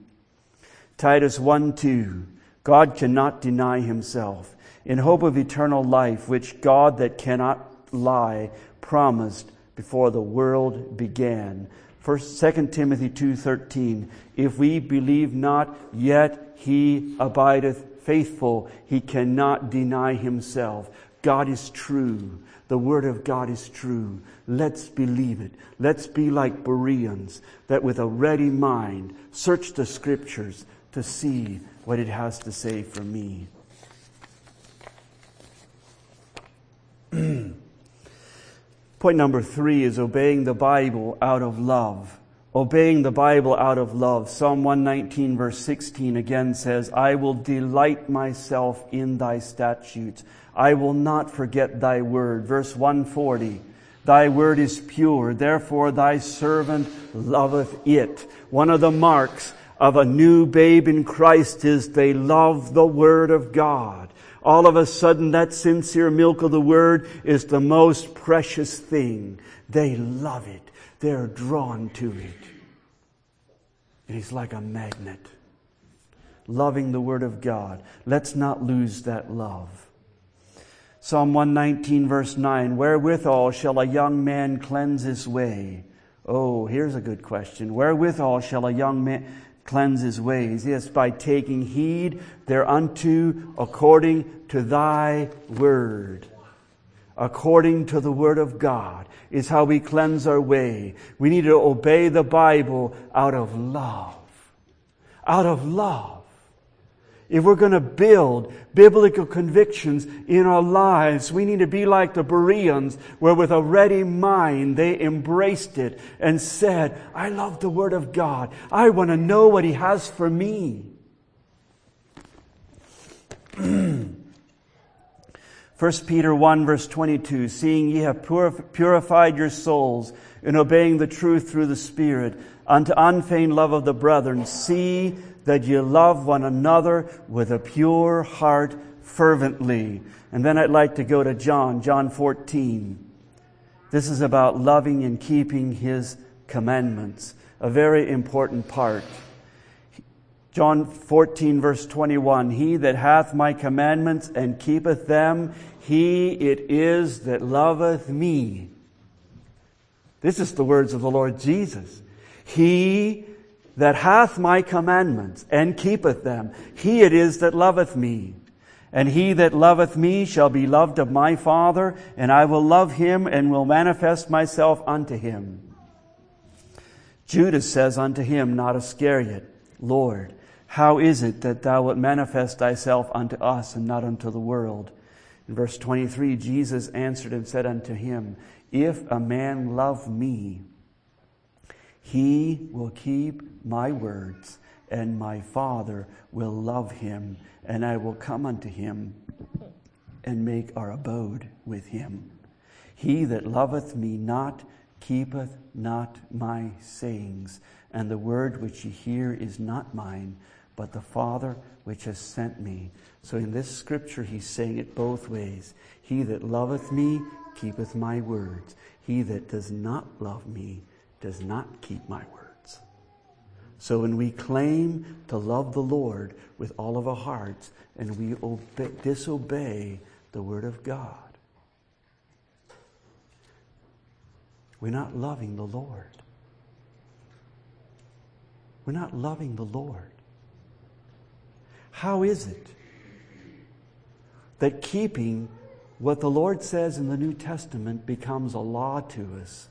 Titus 1 2. God cannot deny himself. In hope of eternal life, which God that cannot lie promised before the world began. First, 2 Timothy 2.13, if we believe not, yet he abideth faithful. He cannot deny himself. God is true. The word of God is true. Let's believe it. Let's be like Bereans that with a ready mind search the scriptures to see what it has to say for me. Point number three is obeying the Bible out of love. Obeying the Bible out of love. Psalm 119 verse 16 again says, I will delight myself in thy statutes. I will not forget thy word. Verse 140. Thy word is pure, therefore thy servant loveth it. One of the marks of a new babe in Christ is they love the word of God all of a sudden that sincere milk of the word is the most precious thing. They love it. They're drawn to it. And he's like a magnet. Loving the word of God. Let's not lose that love. Psalm 119 verse 9, wherewithal shall a young man cleanse his way? Oh, here's a good question. Wherewithal shall a young man, cleanse his ways. Yes, by taking heed thereunto according to thy word. According to the word of God is how we cleanse our way. We need to obey the Bible out of love. Out of love. If we're going to build biblical convictions in our lives, we need to be like the Bereans, where with a ready mind they embraced it and said, I love the Word of God. I want to know what He has for me. 1 Peter 1 verse 22, seeing ye have purified your souls in obeying the truth through the Spirit unto unfeigned love of the brethren, see that you love one another with a pure heart fervently. And then I'd like to go to John, John 14. This is about loving and keeping his commandments, a very important part. John 14 verse 21, He that hath my commandments and keepeth them, he it is that loveth me. This is the words of the Lord Jesus. He that hath my commandments and keepeth them, he it is that loveth me. And he that loveth me shall be loved of my Father, and I will love him and will manifest myself unto him. Judas says unto him, not Iscariot, Lord, how is it that thou wilt manifest thyself unto us and not unto the world? In verse 23, Jesus answered and said unto him, If a man love me, he will keep my words, and my Father will love him, and I will come unto him and make our abode with him. He that loveth me not keepeth not my sayings, and the word which ye hear is not mine, but the Father which has sent me. So in this scripture, he's saying it both ways. He that loveth me keepeth my words. He that does not love me does not keep my words. So when we claim to love the Lord with all of our hearts and we obey, disobey the word of God, we're not loving the Lord. We're not loving the Lord. How is it that keeping what the Lord says in the New Testament becomes a law to us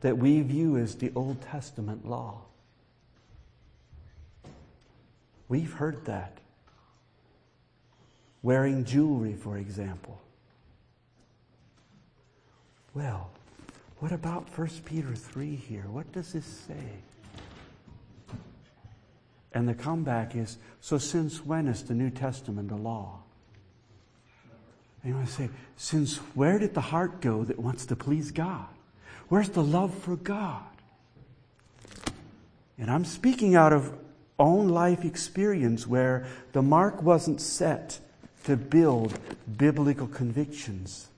that we view as the Old Testament law? We've heard that. Wearing jewelry, for example. Well, what about 1 Peter 3 here? What does this say? And the comeback is so since when is the New Testament a law? And you want to say, since where did the heart go that wants to please God? Where's the love for God? And I'm speaking out of own life experience where the mark wasn't set to build biblical convictions.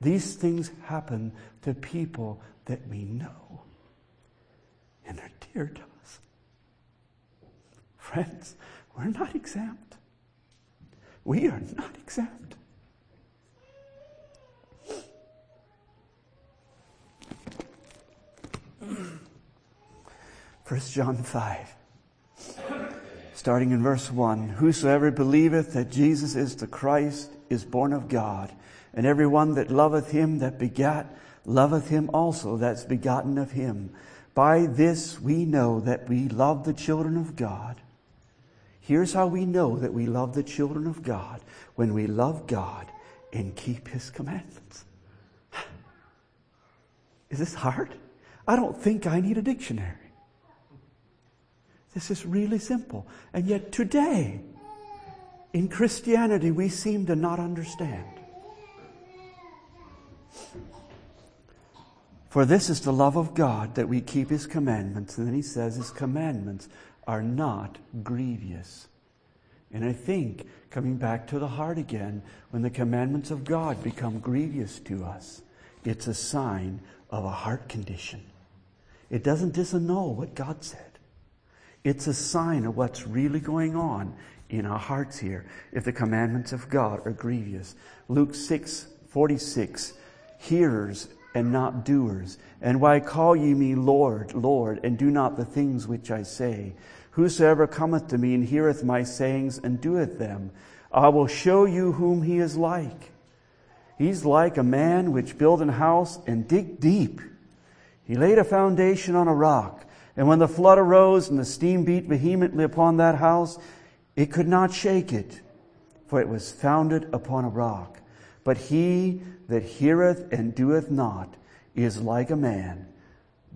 These things happen to people that we know and are dear to us. Friends, we're not exempt. We are not exempt. First John 5, starting in verse 1 Whosoever believeth that Jesus is the Christ is born of God, and every one that loveth him that begat loveth him also that's begotten of him. By this we know that we love the children of God Here's how we know that we love the children of God when we love God and keep His commandments. Is this hard? I don't think I need a dictionary. This is really simple. And yet today, in Christianity, we seem to not understand. For this is the love of God that we keep His commandments. And then He says His commandments are not grievous. And I think, coming back to the heart again, when the commandments of God become grievous to us, it's a sign of a heart condition. It doesn't disannul what God said. It's a sign of what's really going on in our hearts here if the commandments of God are grievous. Luke 6 46, hearers and not doers. And why call ye me Lord, Lord, and do not the things which I say? Whosoever cometh to me and heareth my sayings and doeth them, I will show you whom he is like. He's like a man which built an house and dig deep. He laid a foundation on a rock, and when the flood arose and the steam beat vehemently upon that house, it could not shake it, for it was founded upon a rock. But he that heareth and doeth not is like a man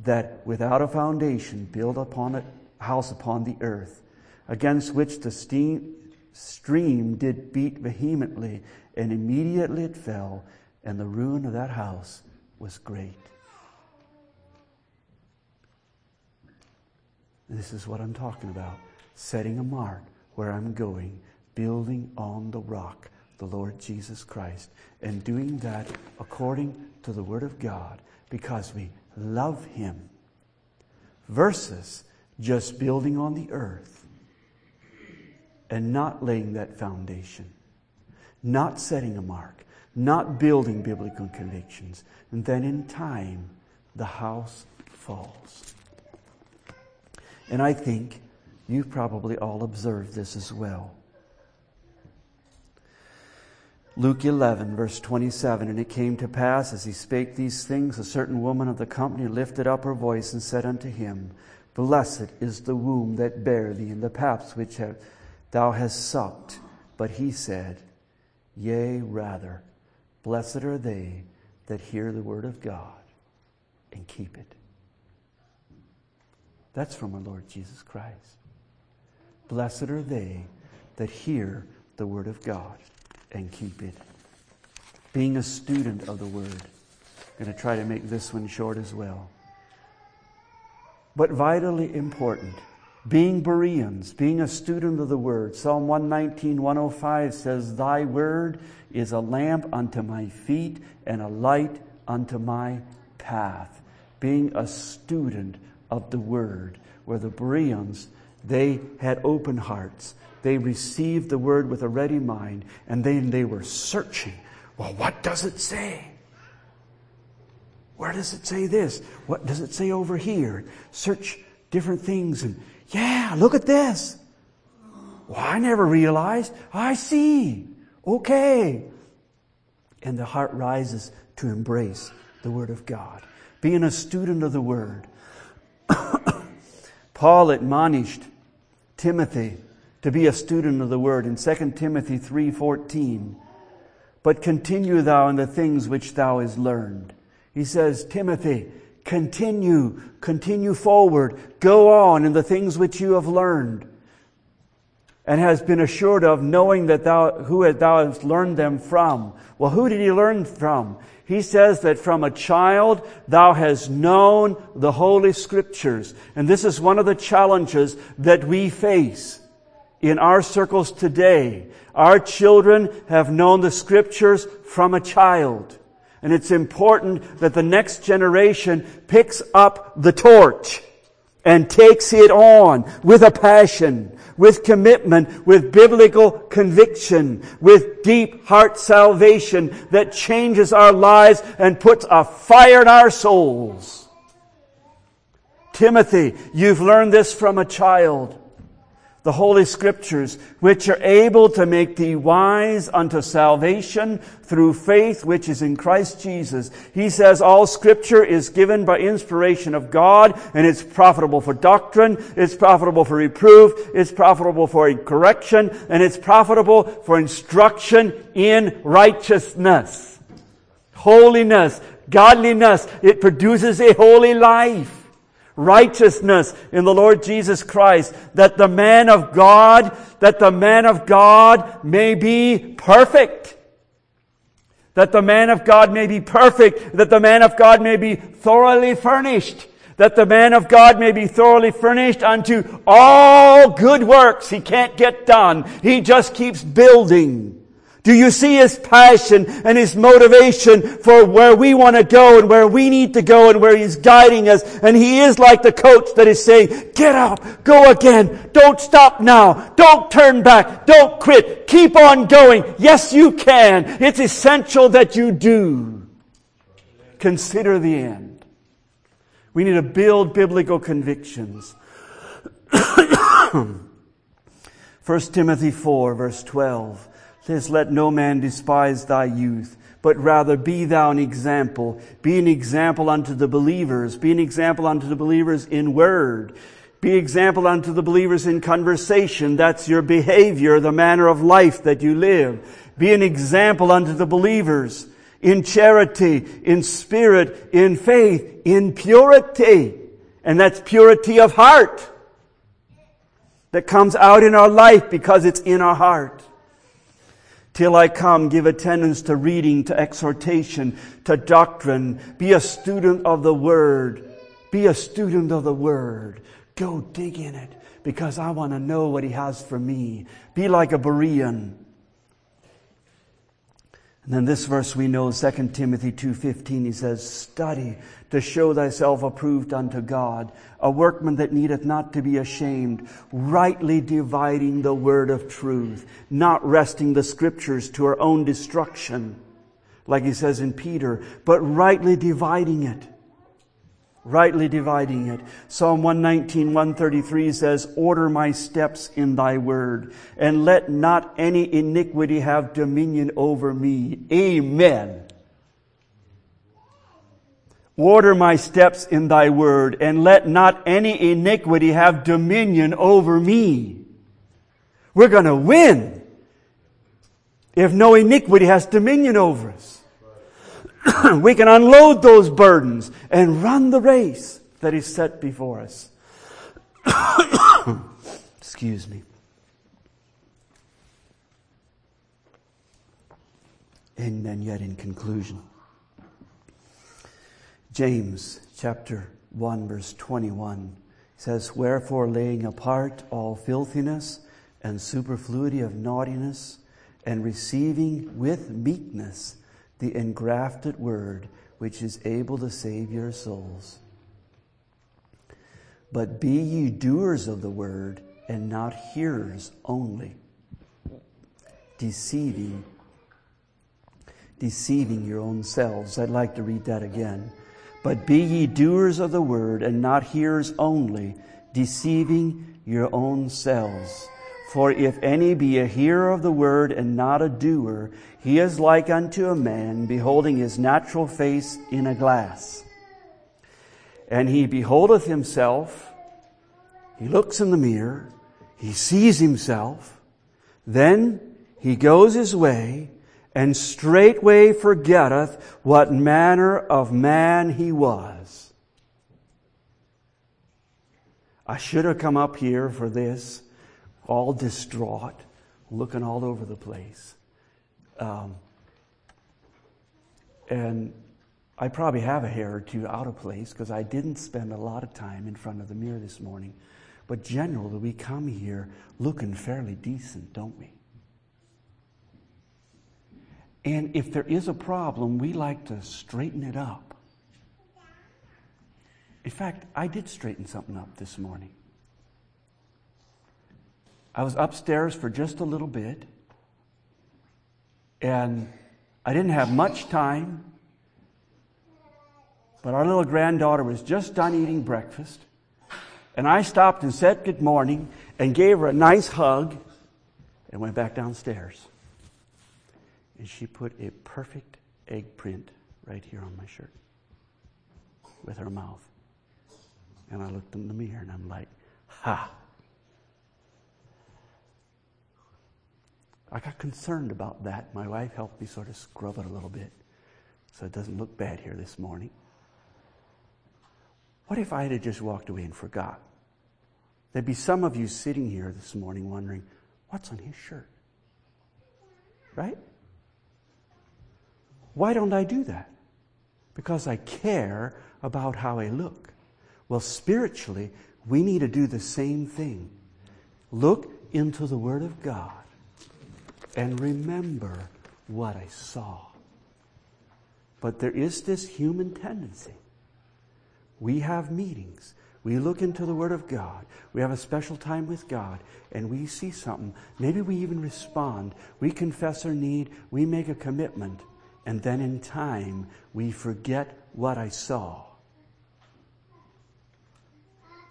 that without a foundation built upon a house upon the earth, against which the steam, stream did beat vehemently, and immediately it fell, and the ruin of that house was great. This is what I'm talking about setting a mark where I'm going, building on the rock, the Lord Jesus Christ, and doing that according to the Word of God because we love Him. Versus just building on the earth and not laying that foundation, not setting a mark, not building biblical convictions. And then in time, the house falls. And I think you've probably all observed this as well. Luke 11, verse 27 And it came to pass, as he spake these things, a certain woman of the company lifted up her voice and said unto him, Blessed is the womb that bare thee, and the paps which have, thou hast sucked. But he said, Yea, rather, blessed are they that hear the word of God and keep it. That's from our Lord Jesus Christ. Blessed are they that hear the word of God and keep it. Being a student of the word. I'm going to try to make this one short as well. But vitally important, being Bereans, being a student of the word. Psalm 119, 105 says, Thy word is a lamp unto my feet and a light unto my path. Being a student of the word, where the Bereans, they had open hearts. They received the word with a ready mind, and then they were searching. Well, what does it say? Where does it say this? What does it say over here? Search different things and, yeah, look at this. Well, I never realized. I see. Okay. And the heart rises to embrace the Word of God. Being a student of the Word. Paul admonished Timothy to be a student of the word in 2 Timothy 3:14. But continue thou in the things which thou hast learned. He says, Timothy, continue, continue forward, go on in the things which you have learned and has been assured of knowing that thou who thou hast learned them from. Well, who did he learn from? He says that from a child thou hast known the holy scriptures. And this is one of the challenges that we face in our circles today. Our children have known the scriptures from a child. And it's important that the next generation picks up the torch and takes it on with a passion, with commitment, with biblical conviction, with deep heart salvation that changes our lives and puts a fire in our souls. Timothy, you've learned this from a child the Holy Scriptures, which are able to make thee wise unto salvation through faith which is in Christ Jesus. He says all Scripture is given by inspiration of God, and it's profitable for doctrine, it's profitable for reproof, it's profitable for correction, and it's profitable for instruction in righteousness. Holiness, godliness, it produces a holy life righteousness in the Lord Jesus Christ, that the man of God, that the man of God may be perfect. That the man of God may be perfect, that the man of God may be thoroughly furnished, that the man of God may be thoroughly furnished unto all good works he can't get done. He just keeps building. Do you see his passion and his motivation for where we want to go and where we need to go and where he's guiding us? And he is like the coach that is saying, get up, go again, don't stop now, don't turn back, don't quit, keep on going. Yes, you can. It's essential that you do. Consider the end. We need to build biblical convictions. 1 Timothy 4 verse 12 says, Let no man despise thy youth, but rather be thou an example. Be an example unto the believers. Be an example unto the believers in word. Be example unto the believers in conversation. That's your behavior, the manner of life that you live. Be an example unto the believers in charity, in spirit, in faith, in purity. And that's purity of heart that comes out in our life because it's in our heart. Till I come, give attendance to reading, to exhortation, to doctrine. Be a student of the Word. Be a student of the Word. Go dig in it because I want to know what He has for me. Be like a Berean. And then this verse we know, 2 Timothy 2.15, he says, Study to show thyself approved unto God, a workman that needeth not to be ashamed, rightly dividing the word of truth, not wresting the scriptures to our own destruction, like he says in Peter, but rightly dividing it. rightly dividing it. Psalm 119, 133 says, Order my steps in thy word, and let not any iniquity have dominion over me. Amen. Order my steps in thy word, and let not any iniquity have dominion over me. We're gonna win if no iniquity has dominion over us. we can unload those burdens and run the race that is set before us. Excuse me. And then, yet, in conclusion, James chapter 1, verse 21 says, Wherefore, laying apart all filthiness and superfluity of naughtiness, and receiving with meekness the engrafted word which is able to save your souls. But be ye doers of the word and not hearers only, deceiving deceiving your own selves. I'd like to read that again. But be ye doers of the word and not hearers only, deceiving your own selves. For if any be a hearer of the word and not a doer, he is like unto a man beholding his natural face in a glass. And he beholdeth himself, he looks in the mirror, he sees himself, then he goes his way, and straightway forgetteth what manner of man he was. I should have come up here for this all distraught, looking all over the place. Um, and I probably have a hair or two out of place because I didn't spend a lot of time in front of the mirror this morning. But generally, we come here looking fairly decent, don't we? And if there is a problem, we like to straighten it up. In fact, I did straighten something up this morning. I was upstairs for just a little bit, and I didn't have much time. But our little granddaughter was just done eating breakfast, and I stopped and said good morning and gave her a nice hug and went back downstairs. And she put a perfect egg print right here on my shirt with her mouth. And I looked in the mirror and I'm like, ha. I got concerned about that. My wife helped me sort of scrub it a little bit so it doesn't look bad here this morning. What if I had just walked away and forgot? There'd be some of you sitting here this morning wondering, what's on his shirt? Right? Why don't I do that? Because I care about how I look. Well, spiritually, we need to do the same thing. Look into the Word of God and remember what I saw. But there is this human tendency. We have meetings. We look into the Word of God. We have a special time with God and we see something. Maybe we even respond. We confess our need. We make a commitment. And then in time, we forget what I saw.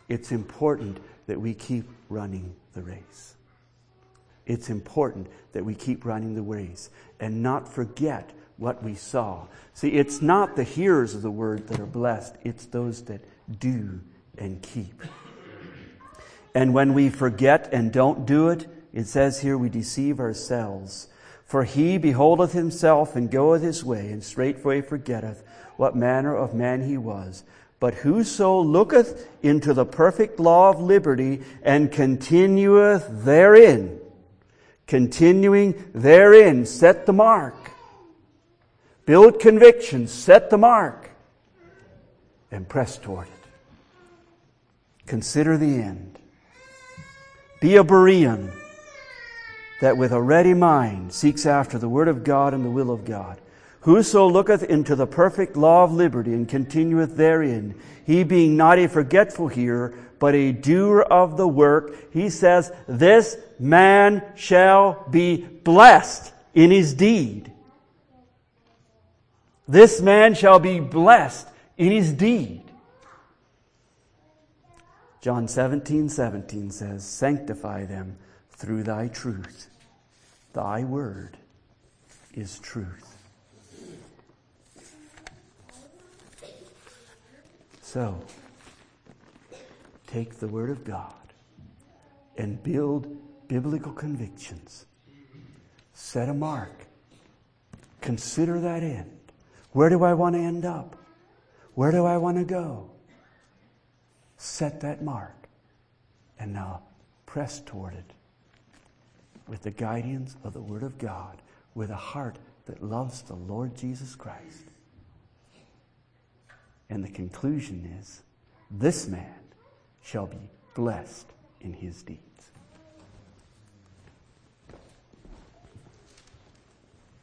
It's important that we keep running the race. It's important that we keep running the race and not forget what we saw. See, it's not the hearers of the word that are blessed, it's those that do and keep. And when we forget and don't do it, it says here we deceive ourselves. For he beholdeth himself and goeth his way, and straightway forgetteth what manner of man he was. But whoso looketh into the perfect law of liberty and continueth therein, continuing therein, set the mark. Build conviction, set the mark, and press toward it. Consider the end. Be a Berean that with a ready mind seeks after the Word of God and the will of God. Whoso looketh into the perfect law of liberty and continueth therein, he being not a forgetful hearer, but a doer of the work, he says, this man shall be blessed in his deed. This man shall be blessed in his deed. John 17, 17 says, Sanctify them through thy truth. Thy word is truth. So, take the Word of God and build biblical convictions. Set a mark. Consider that end. Where do I want to end up? Where do I want to go? Set that mark and now press toward it with the guidance of the Word of God, with a heart that loves the Lord Jesus Christ. And the conclusion is this man shall be blessed in his deeds.